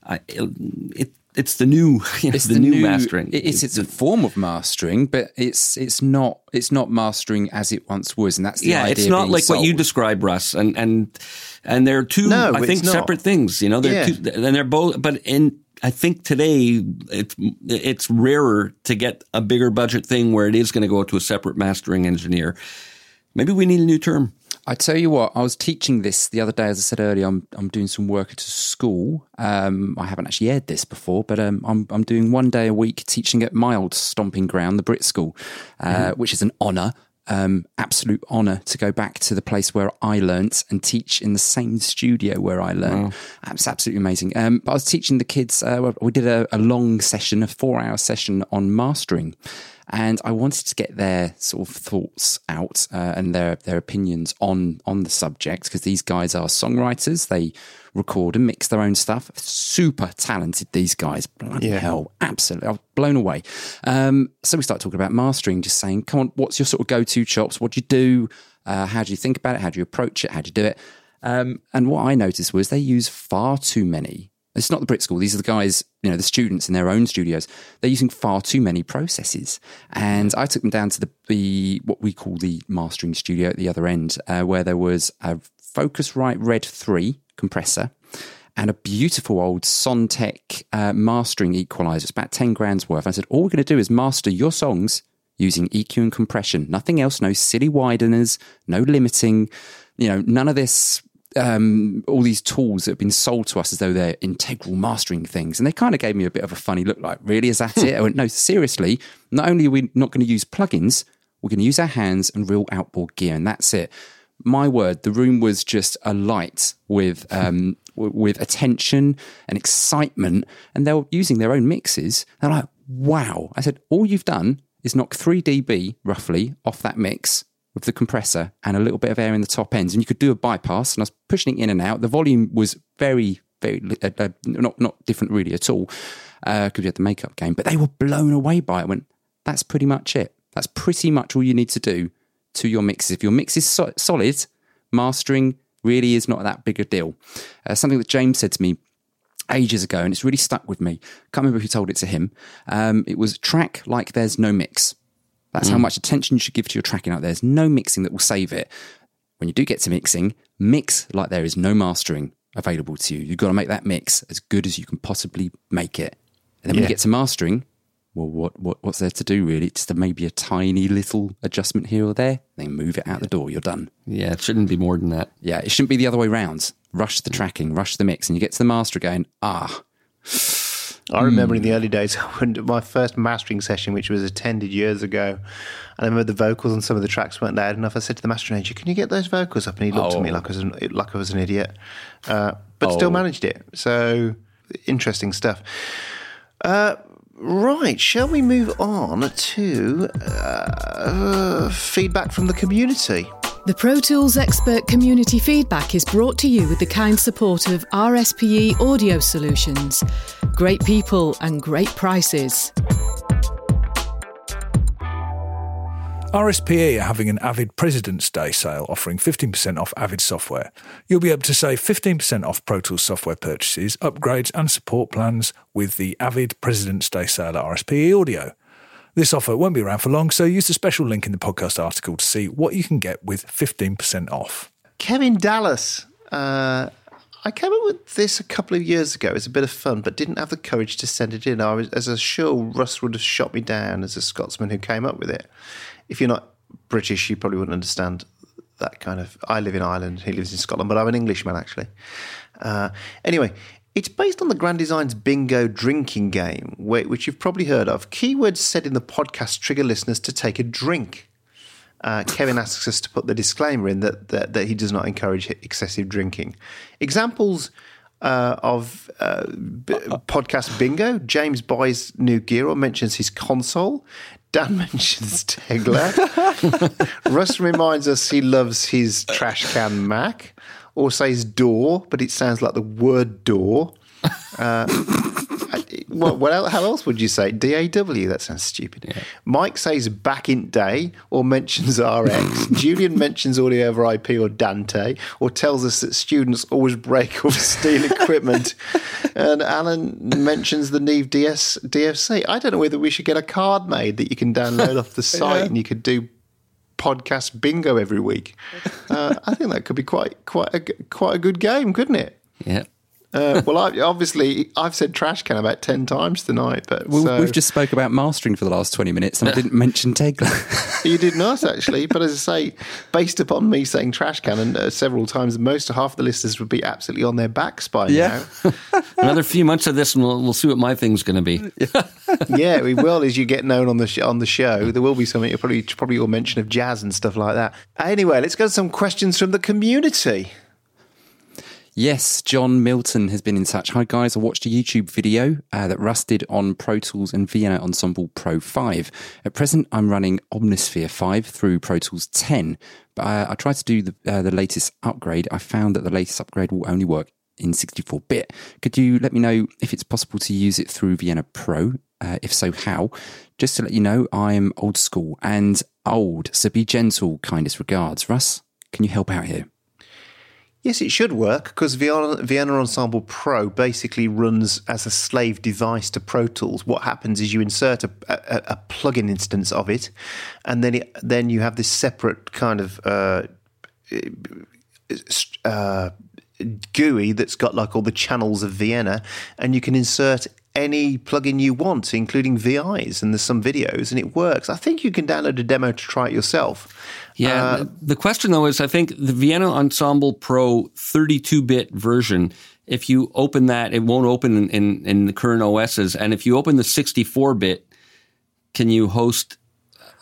I, it, it's the new, you know, it's the, new, mastering. it- It's it's a form of mastering, but it's it's not it's not mastering as it once was, and that's the yeah, idea it's not being like what you sold. describe, Russ, and and and they're two, No, I it's think, not. separate things. You know, they're Yeah. two, and they're both. But in I think today it's it's rarer to get a bigger budget thing where it is going to go to a separate mastering engineer. Maybe we need a new term. I tell you what, I was teaching this the other day. As I said earlier, I'm I'm doing some work at a school. Um, I haven't actually aired this before, but um, I'm I'm doing one day a week teaching at my old stomping ground, the Brit School, uh, which is an honour. Um, absolute honour to go back to the place where I learnt and teach in the same studio where I learned. It's absolutely amazing. Um, but I was teaching the kids. Uh, we did a, a long session, a four-hour session on mastering, and I wanted to get their sort of thoughts out uh, and their their opinions on on the subject because these guys are songwriters. They record and mix their own stuff. Super talented, these guys. Bloody Yeah. hell, absolutely, I was blown away. Um, so we start talking about mastering, just saying, "Come on, what's your sort of go to chops? What do you do? Uh, how do you think about it? How do you approach it? How do you do it?" Um, and what I noticed was they use far too many. It's not the Brit School. These are the guys, you know, the students in their own studios. They're using far too many processes, and I took them down to the, the what we call the mastering studio at the other end, uh, where there was a Focusrite Red Three compressor and a beautiful old Sontec uh, mastering equalizer. It's about 10 grand's worth. I said, all we're going to do is master your songs using EQ and compression. Nothing else, no silly wideners, no limiting, you know, none of this. Um, all these tools that have been sold to us as though they're integral mastering things. And they kind of gave me a bit of a funny look like, really? Is that it? I went, no, seriously. Not only are we not going to use plugins, we're going to use our hands and real outboard gear, and that's it. My word, the room was just alight with um, with attention and excitement, and they were using their own mixes. They're like, "Wow!" I said, "All you've done is knock three dB roughly off that mix." With the compressor and a little bit of air in the top ends, and you could do a bypass. And I was pushing it in and out. The volume was very, very uh, uh, not not different really at all because uh, we had the makeup gain. But they were blown away by it. I went, that's pretty much it. That's pretty much all you need to do to your mixes. If your mix is so- solid, mastering really is not that big a deal. Uh, something that James said to me ages ago, and it's really stuck with me. Can't remember who told it to him. Um, it was track like there's no mix. That's mm. how much attention you should give to your tracking. Like there's no mixing that will save it. When you do get to mixing, mix like there is no mastering available to you. You've got to make that mix as good as you can possibly make it. And then when you get to mastering, well, what, what what's there to do really? It's just maybe a tiny little adjustment here or there. Then move it out the door. You're done. Yeah, it shouldn't be more than that. Yeah, it shouldn't be the other way around. Rush the tracking, rush the mix, and you get to the master going, Ah. I remember mm. in the early days when my first mastering session, which was attended years ago, and I remember the vocals on some of the tracks weren't loud enough. I said to the mastering engineer, "Can you get those vocals up?" And he looked oh. at me oh. like I was an, like I was an idiot, uh, but oh. still managed it. So interesting stuff. Uh, Right, shall we move on to uh, feedback from the community? The Pro Tools Expert community feedback is brought to you with the kind support of RSPE Audio Solutions. Great people and great prices. RSPE are having an Avid President's Day sale offering 15% off Avid software. You'll be able to save 15% off Pro Tools software purchases, upgrades, and support plans with the Avid President's Day sale at RSPE Audio. This offer won't be around for long, so use the special link in the podcast article to see what you can get with 15% off. Kevin Dallas. Uh, I came up with this a couple of years ago. It was a bit of fun, but didn't have the courage to send it in. I was, as sure Russ would have shot me down as a Scotsman who came up with it if you're not British, you probably wouldn't understand that kind of. I live in Ireland, he lives in Scotland, but I'm an Englishman actually. Uh, anyway, it's based on the Grand Designs bingo drinking game, which you've probably heard of. Keywords said in the podcast trigger listeners to take a drink. Uh, Kevin asks us to put the disclaimer in that, that, that he does not encourage excessive drinking. Examples uh, of uh, b- podcast bingo. James buys new gear or mentions his console. Dan mentions Tegeler. Russ reminds us he loves his trash can Mac, or says door, but it sounds like the word door. Uh, what, what else, how else would you say? DAW? That sounds stupid. Yeah. Mike says back in day or mentions RX. Julian mentions audio over IP or Dante or tells us that students always break or steal equipment. and Alan mentions the Neve DS, DFC. I don't know whether we should get a card made that you can download off the site yeah. and you could do podcast bingo every week. Uh, I think that could be quite quite a, quite a good game, couldn't it? Yeah. Uh, well, I, obviously, I've said trash can about 10 times tonight. But well, so. We've just spoke about mastering for the last 20 minutes and I didn't mention Tegeler. you did not, actually. But as I say, based upon me saying trash can and uh, several times, most half of the listeners would be absolutely on their backs by yeah. now. Another few months of this and we'll, we'll see what my thing's going to be. yeah, we will as you get known on the, sh- on the show. There will be something, you'll probably, probably will mention of jazz and stuff like that. Anyway, let's go to some questions from the community. Yes, John Milton has been in touch. Hi, guys. I watched a YouTube video uh, that rusted on Pro Tools and Vienna Ensemble Pro 5. At present, I'm running Omnisphere 5 through Pro Tools 10, but I, I tried to do the, uh, the latest upgrade. I found that the latest upgrade will only work in 64 bit. Could you let me know if it's possible to use it through Vienna Pro? Uh, if so, how? Just to let you know, I'm old school and old, so be gentle. Kindest regards. Russ, can you help out here? Yes, it should work because Vienna, Vienna Ensemble Pro basically runs as a slave device to Pro Tools. What happens is you insert a, a, a plugin instance of it, and then it, then you have this separate kind of uh, uh, GUI that's got like all the channels of Vienna, and you can insert any plugin you want, including VIs, and there's some videos, and it works. I think you can download a demo to try it yourself. Yeah. Uh, the question though is, I think the Vienna Ensemble Pro 32-bit version. If you open that, it won't open in, in, in the current OSs. And if you open the 64-bit, can you host?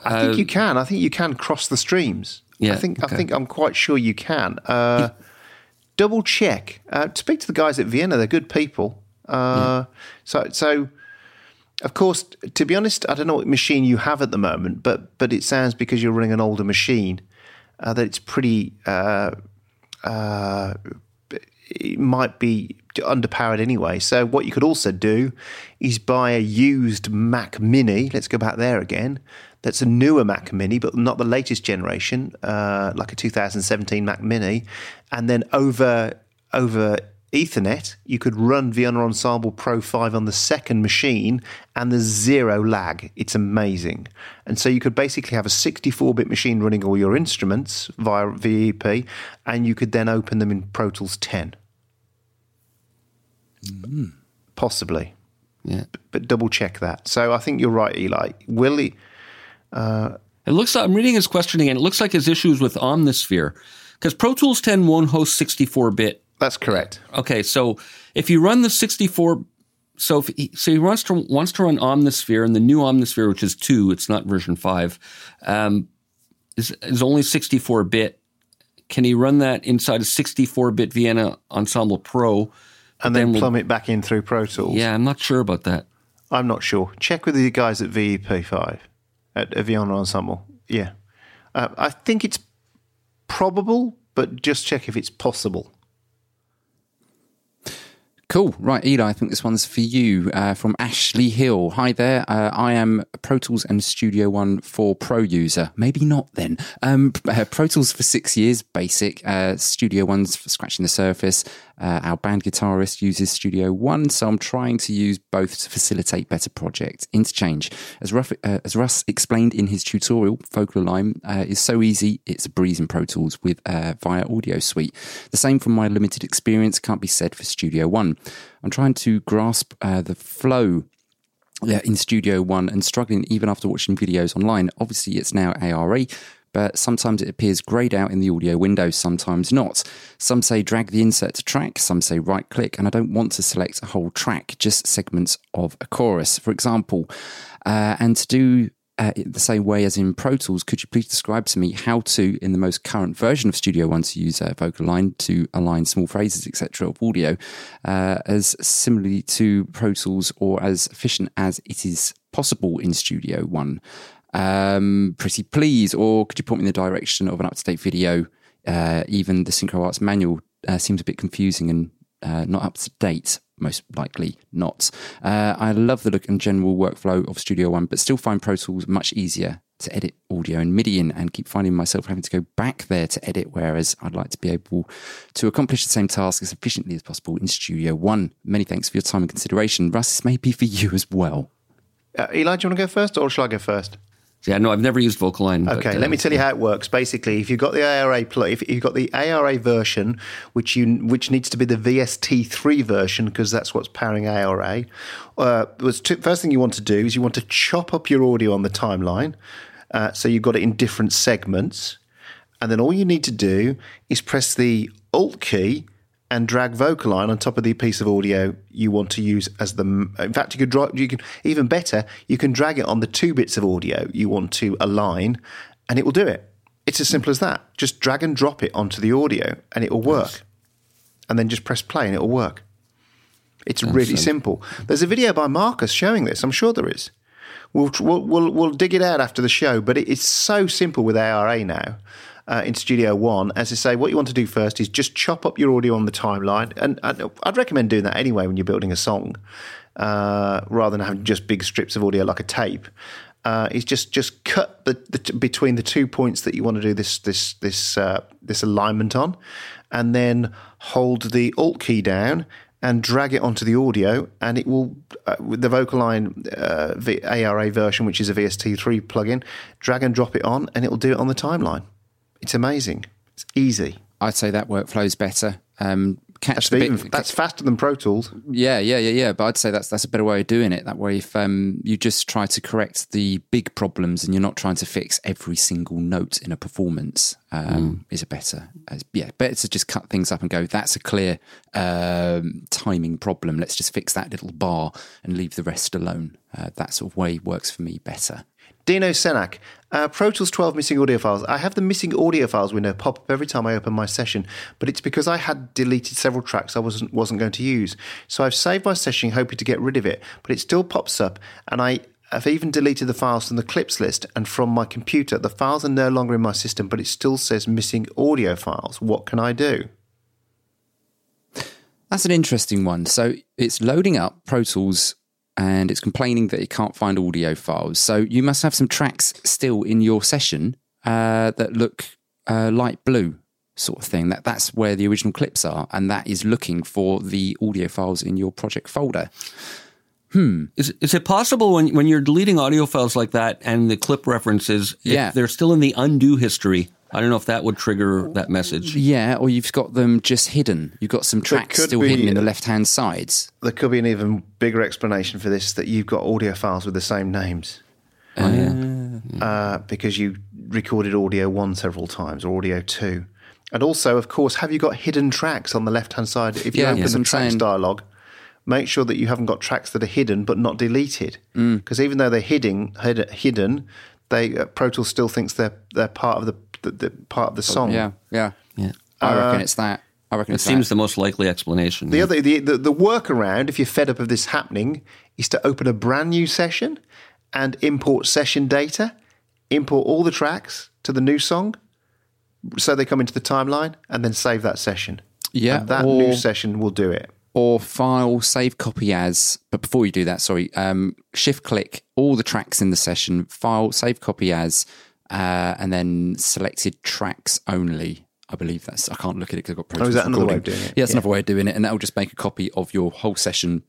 I think you can. I think you can cross the streams. Yeah, I think okay. I think I'm quite sure you can. Uh, double check. Uh, speak to the guys at Vienna. They're good people. Uh, So so. Of course, to be honest, I don't know what machine you have at the moment, but but it sounds because you're running an older machine uh, that it's pretty. Uh, uh, it might be underpowered anyway. So what you could also do is buy a used Mac Mini. Let's go back there again. That's a newer Mac Mini, but not the latest generation, uh, like a 2017 Mac Mini, and then over over Ethernet, you could run Vienna Ensemble Pro 5 on the second machine and there's zero lag. It's amazing. And so you could basically have a 64 bit machine running all your instruments via VEP, and you could then open them in Pro Tools 10. Hmm. Possibly. Yeah. But double check that. So I think you're right, Eli. Will he? Uh, it looks like I'm reading his question again. It looks like his issues with Omnisphere because Pro Tools 10 won't host 64-bit. That's correct. Okay, so if you run the 64, so if he, so he wants to wants to run Omnisphere and the new Omnisphere, which is two, it's not version five, um, is is only 64-bit. Can he run that inside a 64-bit Vienna Ensemble Pro? And then then we'll- plumb it back in through Pro Tools. Yeah, I'm not sure about that. I'm not sure. Check with the guys at VEP5 at Vienna Ensemble. Yeah. Uh, I think it's probable, but just check if it's possible. Cool. Right, Eli, I think this one's for you uh, from Ashley Hill. Hi there. Uh, I am Pro Tools and Studio One for Pro user. Maybe not then. Um, uh, Pro Tools for six years, basic. Uh, Studio One's for scratching the surface. Uh, our band guitarist uses Studio One, so I'm trying to use both to facilitate better project interchange. As, Ruff, uh, as Russ explained in his tutorial, VocAlign uh, is so easy, it's a breeze in Pro Tools with uh, via Audio Suite. The same from my limited experience can't be said for Studio One. I'm trying to grasp uh, the flow yeah, in Studio One and struggling even after watching videos online. Obviously, it's now ARA, but sometimes it appears grayed out in the audio window, sometimes not. Some say drag the insert to track, some say right click, and I don't want to select a whole track, just segments of a chorus, for example. Uh, and to do uh, the same way as in Pro Tools, could you please describe to me how to, in the most current version of Studio One, to use VocAlign to align small phrases, etc., of audio, uh, as similarly to Pro Tools or as efficient as it is possible in Studio One? Um, pretty please, or could you point me in the direction of an up to date video? Uh, even the Synchro Arts manual uh, seems a bit confusing and uh, not up to date. Most likely not. Uh, I love the look and general workflow of Studio One, but still find Pro Tools much easier to edit audio and MIDI in, and keep finding myself having to go back there to edit. Whereas I'd like to be able to accomplish the same task as efficiently as possible in Studio One. Many thanks for your time and consideration. Russ, this may be for you as well. Uh, Eli, do you want to go first, or shall I go first? Yeah, no, I've never used VocAlign. but, Okay, uh, let me tell you how it works. Basically, if you've got the ARA pl- if you've got the ARA version, which you which needs to be the VST3 version because that's what's powering ARA. Uh, was t- first thing you want to do is you want to chop up your audio on the timeline, uh, so you've got it in different segments, and then all you need to do is press the Alt key and drag VocAlign on top of the piece of audio you want to use as the. In fact, you could drop. You can even better. You can drag it on the two bits of audio you want to align, and it will do it. It's as simple as that. Just drag and drop it onto the audio, and it will work. And then just press play, and it will work. It's really simple. There's a video by Marcus showing this. I'm sure there is. We'll, we'll, we'll, we'll dig it out after the show, but it, it's so simple with ARA now uh, in Studio One. As I say, what you want to do first is just chop up your audio on the timeline. And, and I'd recommend doing that anyway when you're building a song uh, rather than having just big strips of audio like a tape. Uh, is just just cut the, the, between the two points that you want to do this this this uh, this alignment on, and then hold the Alt key down and drag it onto the audio, and it will, uh, with the VocAlign uh, ARA version, which is a VST3 plugin, drag and drop it on, and it will do it on the timeline. It's amazing. It's easy. I'd say that workflow's better. Um, catch That's, the bit, that's faster than Pro Tools. Yeah, yeah, yeah, yeah. But I'd say that's that's a better way of doing it. That way, if um, you just try to correct the big problems and you're not trying to fix every single note in a performance, um, is a better. As, yeah, better to just cut things up and go. That's a clear um, timing problem. Let's just fix that little bar and leave the rest alone. Uh, that sort of way works for me better. Dino Senak, uh, Pro Tools 12 missing audio files. I have the missing audio files window pop up every time I open my session, but it's because I had deleted several tracks I wasn't wasn't going to use. So I've saved my session hoping to get rid of it, but it still pops up, and I have even deleted the files from the clips list and from my computer. The files are no longer in my system, but it still says missing audio files. What can I do? That's an interesting one. So it's loading up Pro Tools and it's complaining that it can't find audio files. So you must have some tracks still in your session uh, that look uh, light blue, sort of thing. That that's where the original clips are, and that is looking for the audio files in your project folder. Is, is it possible when, when you're deleting audio files like that and the clip references, if Yeah. they're still in the undo history? I don't know if that would trigger that message. Yeah, or you've got them just hidden. You've got some tracks still be- hidden in the left hand sides. There could be an even bigger explanation for this that you've got audio files with the same names. Oh, yeah. uh, because you recorded audio one several times or audio two. And also, of course, have you got hidden tracks on the left hand side? If you Yeah, open yes, the I'm tracks saying- dialog, make sure that you haven't got tracks that are hidden but not deleted. Mm. Because even though they're hidden, hid- hidden, they uh, Pro Tools still thinks they're they're part of the, the, the part of the song. Yeah, yeah, Yeah. I reckon it's that. I reckon It it's seems that. the most likely explanation. The other the, the the workaround, if you're fed up of this happening, is to open a brand new session and import session data, import all the tracks to the new song, so they come into the timeline, and then save that session. Yeah, and that or- new session will do it. or file save copy as but before you do that sorry um, shift click all the tracks in the session file save copy as uh, and then selected tracks only i believe that's i can't look at it because i've got Pro Oh, is that another way of doing it? yeah it's Yeah. another way of doing it and that'll just make a copy of your whole session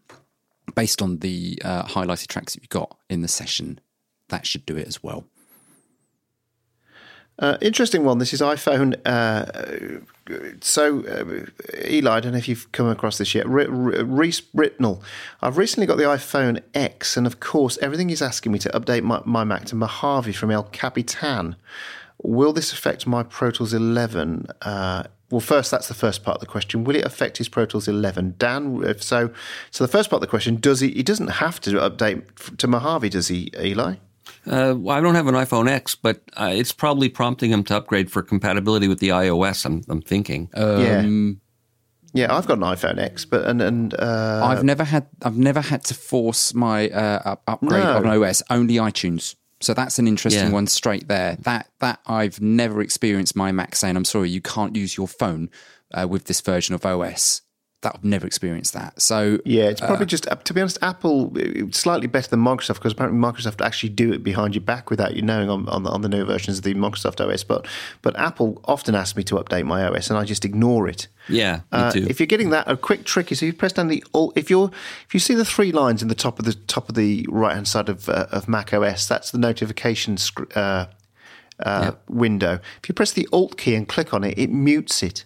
based on the uh, highlighted tracks that you've got in the session that should do it as well Uh, interesting one. This is iPhone. So, uh, Eli, I don't know if you've come across this yet. Re- Re- Reese Britnell. I've recently got the iPhone X, and of course, everything is asking me to update my, my Mac to Mojave from El Capitan. Will this affect my Pro Tools 11? Uh, well, first, that's the first part of the question. Will it affect his Pro Tools 11? Dan, if so, so the first part of the question: Does he? He doesn't have to update to Mojave, does he, Eli? Uh, well, I don't have an iPhone X, but uh, it's probably prompting him to upgrade for compatibility with the iOS. I'm, I'm thinking. yeah, yeah. I've got an iPhone X, but and and uh, i've never had i've never had to force my uh, upgrade No. on os only itunes so that's an interesting Yeah. one straight there that that i've never experienced my mac saying i'm sorry you can't use your phone uh, with this version of os that i've never experienced that so Yeah, it's probably just uh, to be honest, Apple slightly better than Microsoft because apparently Microsoft actually do it behind your back without you knowing on on the, on the new versions of the Microsoft OS. But but Apple often asks me to update my OS and I just ignore it. yeah, me Uh, too. if you're getting that, a quick trick is if you press down the alt. If you're if you see the three lines in the top of the top of the right hand side of uh, of Mac OS, that's the notification sc- uh, uh, window. If you press the Alt key and click on it, it mutes it.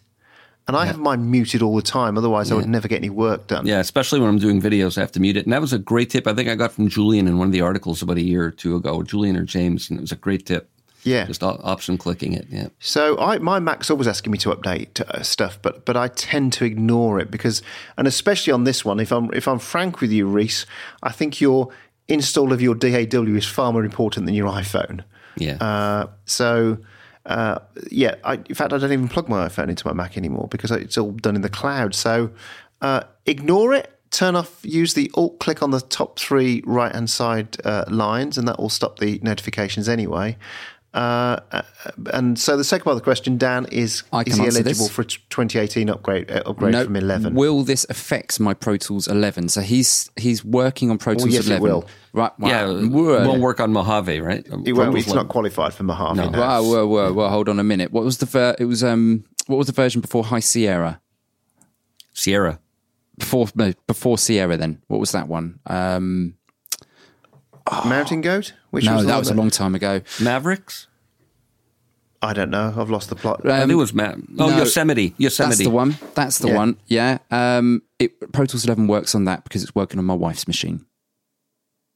And I have mine muted all the time. Otherwise, I would never get any work done. yeah, especially when I'm doing videos, I have to mute it. And that was a great tip I think I got from Julian in one of the articles about a year or two ago, Julian or James, and it was a great tip. Yeah. Just option clicking it. Yeah. So I, my Mac's always asking me to update uh, stuff, but but I tend to ignore it because, and especially on this one, if I'm if I'm frank with you, Reese, I think your install of your DAW is far more important than your iPhone. Yeah. Uh, so. Uh, yeah, I, in fact, I don't even plug my iPhone into my Mac anymore because it's all done in the cloud. So uh, ignore it. Turn off. Use the Alt click on the top three right hand side uh, lines, and that will stop the notifications anyway. Uh, uh, and so the second part of the question, Dan, is I is he eligible this. for a 2018 upgrade uh, upgrade No, from 11? Will this affect my Pro Tools 11? So he's he's working on Pro Tools yes, it 11. will. Right. Wow. Yeah, it Whoa. won't work on Mojave, right? It won't, Tools it's Eleven. not qualified for Mojave. No. No. Wow, whoa, whoa, whoa, hold on a minute. What was the ver- it was um what was the version before High Sierra? Sierra. Before no, before Sierra then. What was that one? Um Mountain Goat? Which no, was that was a long time ago. Mavericks? I don't know. I've lost the plot. I think it Um, was Ma- Oh, no, Yosemite. Yosemite. That's the one. That's the Yeah. one. Yeah. Um it Pro Tools 11 works on that because it's working on my wife's machine.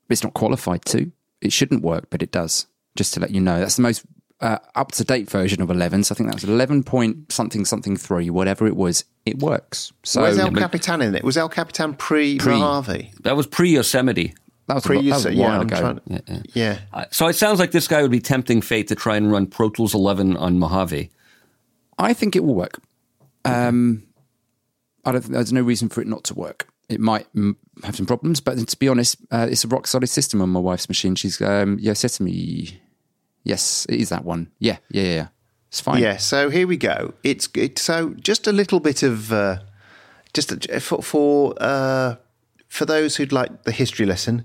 It's not qualified to. It shouldn't work, but it does. Just to let you know. That's the most uh, up to date version of 11. So I think that was 11 point something something 3, whatever it was. It works. So Where's El Capitan in it? Was El Capitan pre Pre. Mojave? That was pre Yosemite. Was, a, Pre, that was a yeah, while I'm ago. trying- yeah. Uh, So it sounds like this guy would be tempting fate to try and run Pro Tools 11 on Mojave. I think it will work. Um, I don't. think There's no reason for it not to work. It might mm, have some problems, but to be honest, uh, it's a rock solid system on my wife's machine. She's um, yeah, said to me, yes, it is that one. Yeah, yeah, yeah. yeah. It's fine. Yeah, so here we go. It's it, so just a little bit of uh, just a, for for, uh, for those who'd like the history lesson.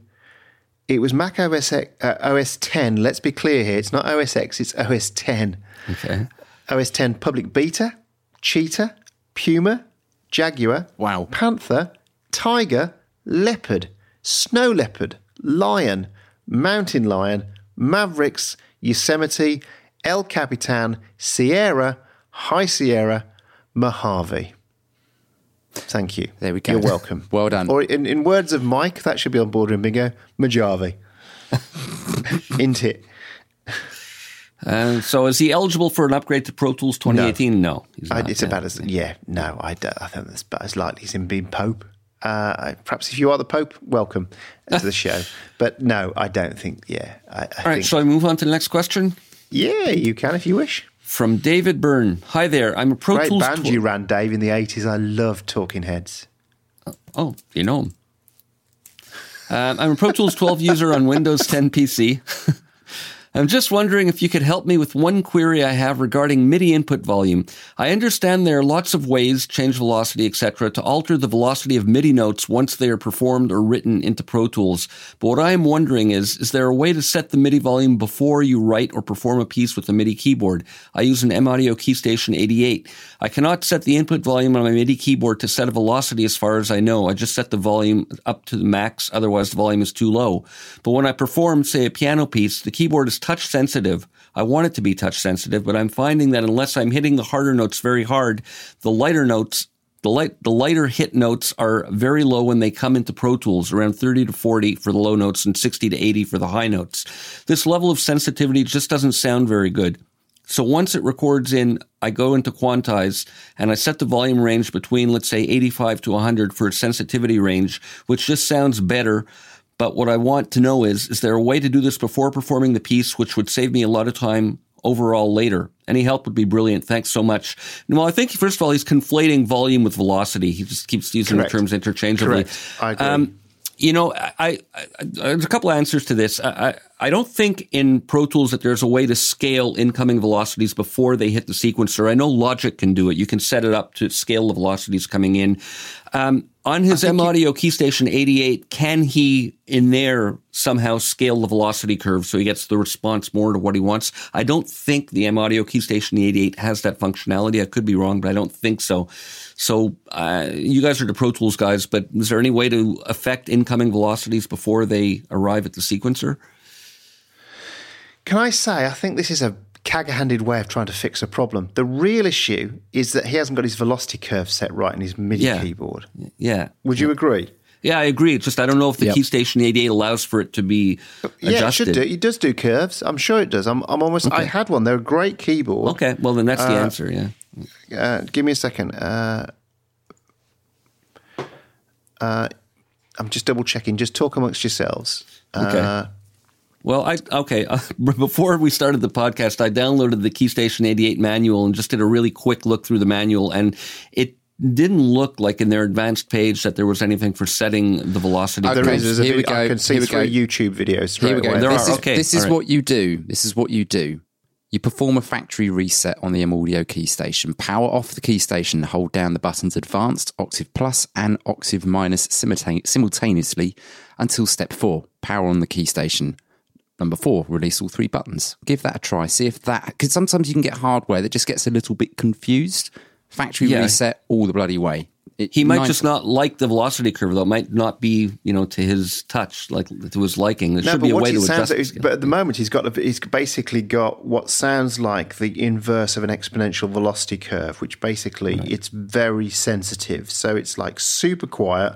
It was Mac OS X, uh, OS 10. Let's be clear here. It's not OS X. It's OS 10. Okay. OS 10 public beta, cheetah, puma, jaguar, Wow. panther, tiger, leopard, snow leopard, lion, mountain lion, mavericks, Yosemite, El Capitan, Sierra, High Sierra, Mojave. Thank you. There we go. You're welcome. Well done. Or in, in words of Mike, that should be on board in bingo, Majavi. Isn't it? Uh, so is he eligible for an upgrade to Pro Tools 2018? No. he's I, it's yeah. about as yeah. No, I, don't- I think that's about as likely as him being Pope. Uh, perhaps if you are the Pope, welcome to the show. But no, I don't think. Yeah, I, I All right, think, shall I move on to the next question? yeah, you can if you wish. From David Byrne. Hi there. I'm a Pro Great Tools. band tw- you ran, Dave, in the eighties. I loved Talking Heads. Oh, you know him. Um, I'm a Pro Tools 12 user on Windows 10 PC. I'm just wondering if you could help me with one query I have regarding MIDI input volume. I understand there are lots of ways, change velocity, etc., to alter the velocity of MIDI notes once they are performed or written into Pro Tools. But what I am wondering is, is there a way to set the MIDI volume before you write or perform a piece with a MIDI keyboard? I use an M-Audio Keystation 88. I cannot set the input volume on my MIDI keyboard to set a velocity as far as I know. I just set the volume up to the max, otherwise the volume is too low. But when I perform, say, a piano piece, the keyboard is touch sensitive. I want it to be touch sensitive, but I'm finding that unless I'm hitting the harder notes very hard, the lighter notes the light, the lighter hit notes are very low when they come into Pro Tools, around 30 to 40 for the low notes and 60 to 80 for the high notes. This level of sensitivity just doesn't sound very good. So once it records in, I go into quantize and I set the volume range between, let's say, 85 to 100 for its sensitivity range, which just sounds better. But what I want to know is, is there a way to do this before performing the piece, which would save me a lot of time overall later? Any help would be brilliant. Thanks so much. Well, I think, first of all, he's conflating volume with velocity. He just keeps using Correct. the terms interchangeably. Correct. I agree. Um, you know, I, I, I, there's a couple answers to this. I, I, I don't think in Pro Tools that there's a way to scale incoming velocities before they hit the sequencer. I know Logic can do it. You can set it up to scale the velocities coming in. Um, on his M Audio Keystation 88, can he in there somehow scale the velocity curve so he gets the response more to what he wants? I don't think the M Audio Keystation 88 has that functionality. I could be wrong, but I don't think so. So uh, you guys are the Pro Tools guys, but is there any way to affect incoming velocities before they arrive at the sequencer? Can I say, I think this is a cag-handed way of trying to fix a problem. The real issue is that he hasn't got his velocity curve set right in his MIDI Yeah. keyboard. Yeah. Would you agree? Yeah, I agree. It's just I don't know if the Yep. Keystation 88 allows for it to be Yeah, it adjusted. should do. It does do curves. I'm sure it does. I'm, I'm almost. I had one. They're a great keyboard. Okay, well then that's the answer. Yeah. Uh, give me a second. Uh, uh, I'm just double checking. Just talk amongst yourselves. Okay. Well, I okay. Uh, before we started the podcast, I downloaded the Keystation 88 manual and just did a really quick look through the manual, and it didn't look like in their advanced page that there was anything for setting the velocity. there Okay. There's here we vid- I go, can see here we go. YouTube videos Here we go. away. There this are, is, okay, this is all right. what you do. This is what you do. You perform a factory reset on the M Audio Keystation. Power off the KeyStation. Hold down the buttons Advanced, Octave Plus, and Octave Minus simultaneously until step four. Power on the Keystation. Number four, release all three buttons. Give that a try. See if that, because sometimes you can get hardware that just gets a little bit confused. Factory Yeah. reset all the bloody way. It- He might nine- just not like the velocity curve, though. It might not be, you know, to his touch, like to his liking. There should be a way to adjust. sounds, it. but at the moment he's got a, he's basically got what sounds like the inverse of an exponential velocity curve, which basically it's very sensitive. So it's like super quiet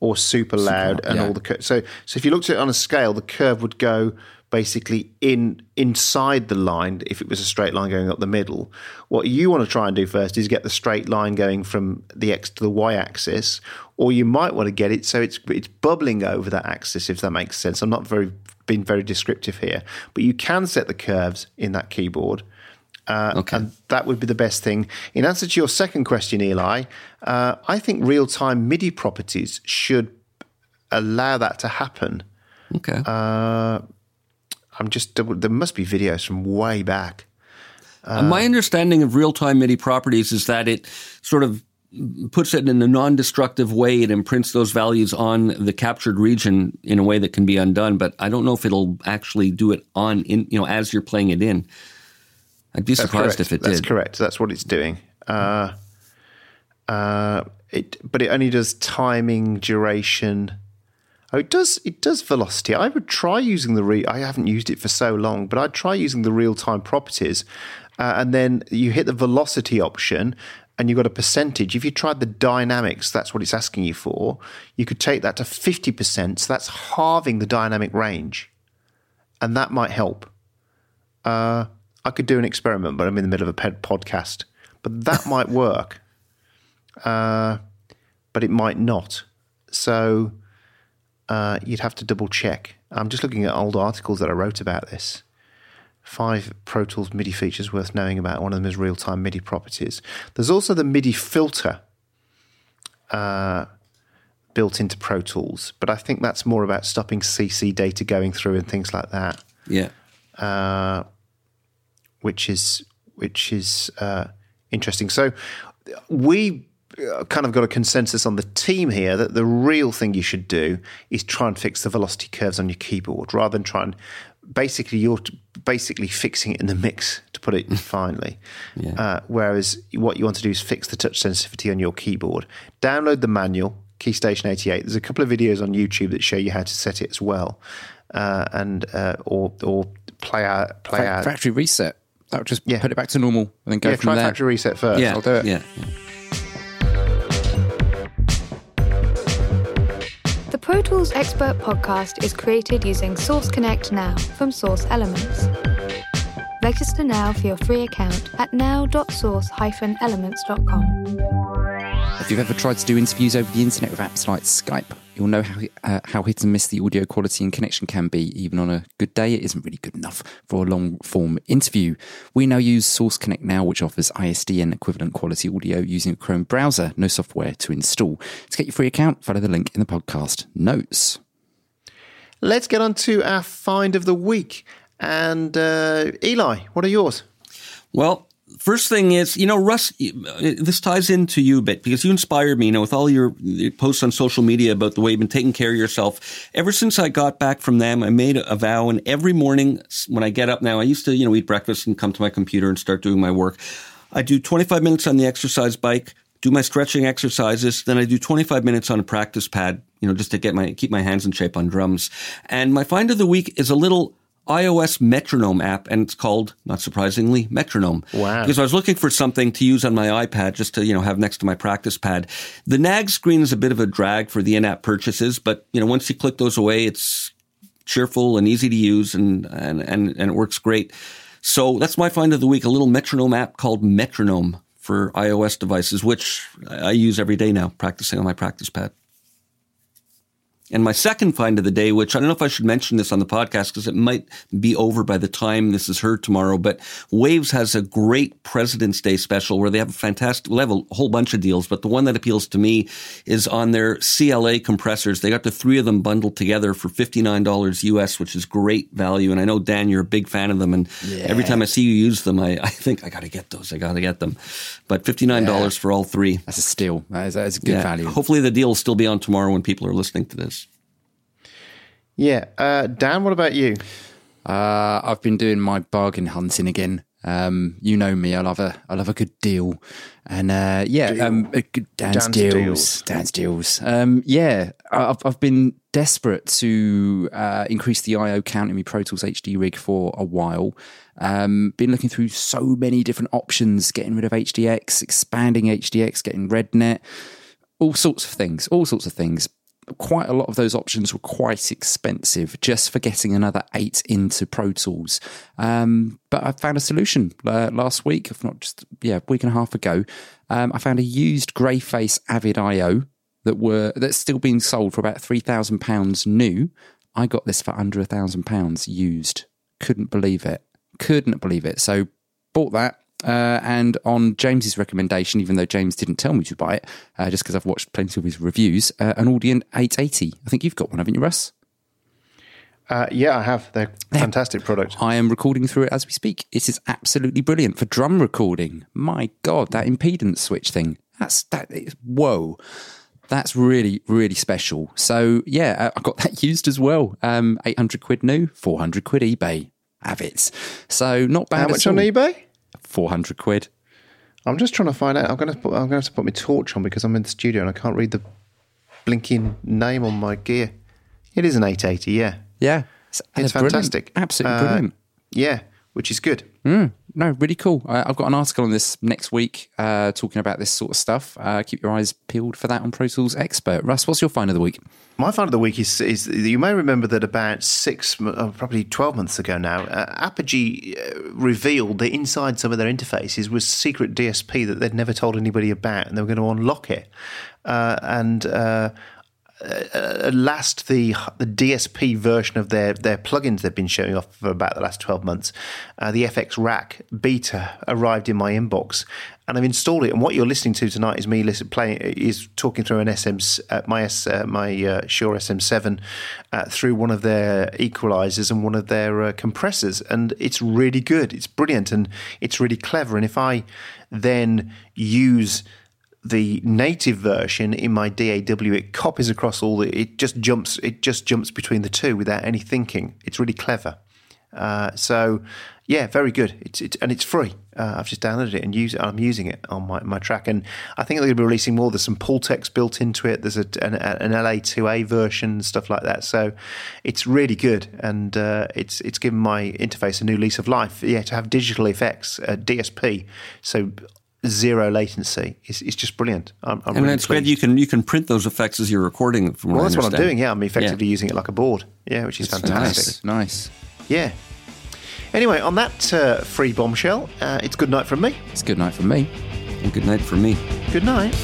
or super loud, and yeah. all the cur- so so if you looked at it on a scale, the curve would go basically in inside the line if it was a straight line going up the middle. What you want to try and do first is get the straight line going from the x to the y axis, or you might want to get it so it's it's bubbling over that axis if that makes sense. I'm not very being very descriptive here, but you can set the curves in that keyboard. Uh, Okay. And that would be the best thing. In answer to your second question, Eli, uh, I think real time MIDI properties should allow that to happen. okay. Uh, I'm just there must be videos from way back. Uh, My understanding of real time MIDI properties is that it sort of puts it in a non destructive way. It imprints those values on the captured region in a way that can be undone, but I don't know if it'll actually do it on, in, you know, as you're playing it in. I'd be surprised if it That's did. That's correct. That's what it's doing. Uh, uh, it, but it only does timing, duration. Oh, it does. It does velocity. I would try using the re. I haven't used it for so long, but I'd try using the real time properties, uh, and then you hit the velocity option, and you've got a percentage. If you tried the dynamics, that's what it's asking you for. You could take that to fifty percent. So that's halving the dynamic range, and that might help. Uh, I could do an experiment, but I'm in the middle of a podcast. But that might work. Uh, but it might not. So uh, you'd have to double check. I'm just looking at old articles that I wrote about this. Five Pro Tools MIDI features worth knowing about. One of them is real time MIDI properties. There's also the MIDI filter uh, built into Pro Tools, but I think that's more about stopping CC data going through and things like that Yeah. uh, which is which is uh, interesting. So we kind of got a consensus on the team here that the real thing you should do is try and fix the velocity curves on your keyboard rather than try and basically you're basically fixing it in the mix to put it finely. Uh, whereas what you want to do is fix the touch sensitivity on your keyboard. Download the manual. Keystation 88. There's a couple of videos on YouTube that show you how to set it as well, uh, and uh, or or play out play Fa- out. factory reset. That would just Yeah. put it back to normal and then go yeah, from try there. factory reset first. Yeah. I'll do it. Yeah. The Pro Tools Expert podcast is created using Source Connect Now from Source Elements. Register now for your free account at now.source-elements.com. If you've ever tried to do interviews over the internet with apps like Skype, you'll know how uh, how hit and miss the audio quality and connection can be. Even on a good day, it isn't really good enough for a long form interview. We now use Source Connect Now, which offers ISDN equivalent quality audio using a Chrome browser. No software to install. To get your free account, follow the link in the podcast notes. Let's get on to our find of the week. And uh, Eli, what are yours? Well, first thing is, you know, Russ, uh, this ties into you a bit because you inspired me, you know, with all your your posts on social media about the way you've been taking care of yourself. Ever since I got back from them, I made a vow, and every morning when I get up now, I used to, you know, eat breakfast and come to my computer and start doing my work. I do 25 minutes on the exercise bike, do my stretching exercises, then I do 25 minutes on a practice pad, you know, just to get my keep my hands in shape on drums. And my find of the week is a little iOS metronome app, and it's called, not surprisingly, Metronome. Wow. Because I was looking for something to use on my iPad just to, you know, have next to my practice pad. The nag screen is a bit of a drag for the in-app purchases, but, you know, once you click those away, it's cheerful and easy to use and, and, and, and it works great. So that's my find of the week, a little metronome app called Metronome for iOS devices, which I use every day now, practicing on my practice pad. And my second find of the day, which I don't know if I should mention this on the podcast because it might be over by the time this is heard tomorrow, but Waves has a great President's Day special where they have a fantastic, well, they have a whole bunch of deals, but the one that appeals to me is on their CLA compressors. They got the three of them bundled together for $59 US, which is great value. And I know, Dan, you're a big fan of them. And yeah. every time I see you use them, I, I think I got to get those. I got to get them. But $59 yeah. for all three. That's a steal. That is, that is a good yeah. value. Hopefully the deal will still be on tomorrow when people are listening to this. Yeah. Uh, Dan, what about you? Uh, I've been doing my bargain hunting again. Um, you know me, I love a I love a good deal, and uh, yeah, deal. um, Dan's, Dan's deals, deals, Dan's deals. Um, yeah, I've I've been desperate to uh, increase the I/O count in my Pro Tools HD rig for a while. Um, been looking through so many different options, getting rid of HDX, expanding HDX, getting RedNet, all sorts of things, all sorts of things quite a lot of those options were quite expensive just for getting another eight into Pro Tools. Um, but I found a solution uh, last week, if not just yeah, week and a half ago. Um, I found a used Greyface Avid IO that were that's still being sold for about three thousand pounds new. I got this for under a thousand pounds used. Couldn't believe it. Couldn't believe it. So bought that uh, and on James's recommendation, even though James didn't tell me to buy it, uh, just because I've watched plenty of his reviews, uh, an Audient 880. I think you've got one, haven't you, Russ? Uh, yeah, I have. They're fantastic product. I am recording through it as we speak. It is absolutely brilliant for drum recording. My God, that impedance switch thing. That's that. Is, whoa. That's really, really special. So yeah, uh, I got that used as well. Um, 800 quid new, 400 quid eBay. Have it. So not bad. How much on eBay? 400 quid. I'm just trying to find out. I'm going to put, I'm going to have to put my torch on because I'm in the studio and I can't read the blinking name on my gear. It is an 880, yeah. Yeah. It's, it's fantastic. Absolutely uh, brilliant. Yeah, which is good. Mm, no, really cool. I, have got an article on this next week uh, talking about this sort of stuff. Uh, keep your eyes peeled for that on Pro Tools Expert. Russ, what's your find of the week? My find of the week is, is you may remember that about six, uh, probably 12 months ago now, uh, Apogee uh, revealed that inside some of their interfaces was secret DSP that they'd never told anybody about and they were going to unlock it. Uh, and uh, last the the DSP version of their their plugins they've been showing off for about the last 12 months uh, the FX Rack beta arrived in my inbox and I've installed it. And what you're listening to tonight is me listen, playing is talking through an SM uh, my uh, my uh, Shure SM7 uh, through one of their equalizers and one of their compressors and it's really good. It's brilliant and it's really clever. And if I then use the native version in my DAW, it copies across all the. It just jumps. It just jumps between the two without any thinking. It's really clever. Uh, so, yeah, very good. It's, it's and it's free. Uh, I've just downloaded it and use. I'm using it on my, my track, and I think they're going to be releasing more. There's some Pultecs built into it. There's a, an, an LA2A version, stuff like that. So, it's really good, and uh, it's it's given my interface a new lease of life. Yeah, to have digital effects, DSP. So zero latency. It's, it's just brilliant. I'm, I'm and really it's great you can you can print those effects as you're recording. From well, that's what I'm doing. Yeah, I'm effectively yeah. using it like a board. Yeah, which is it's fantastic. Nice, nice. Yeah. Anyway, on that uh, free bombshell, uh, it's good night from me. It's good night from me. And good night from me. Good night.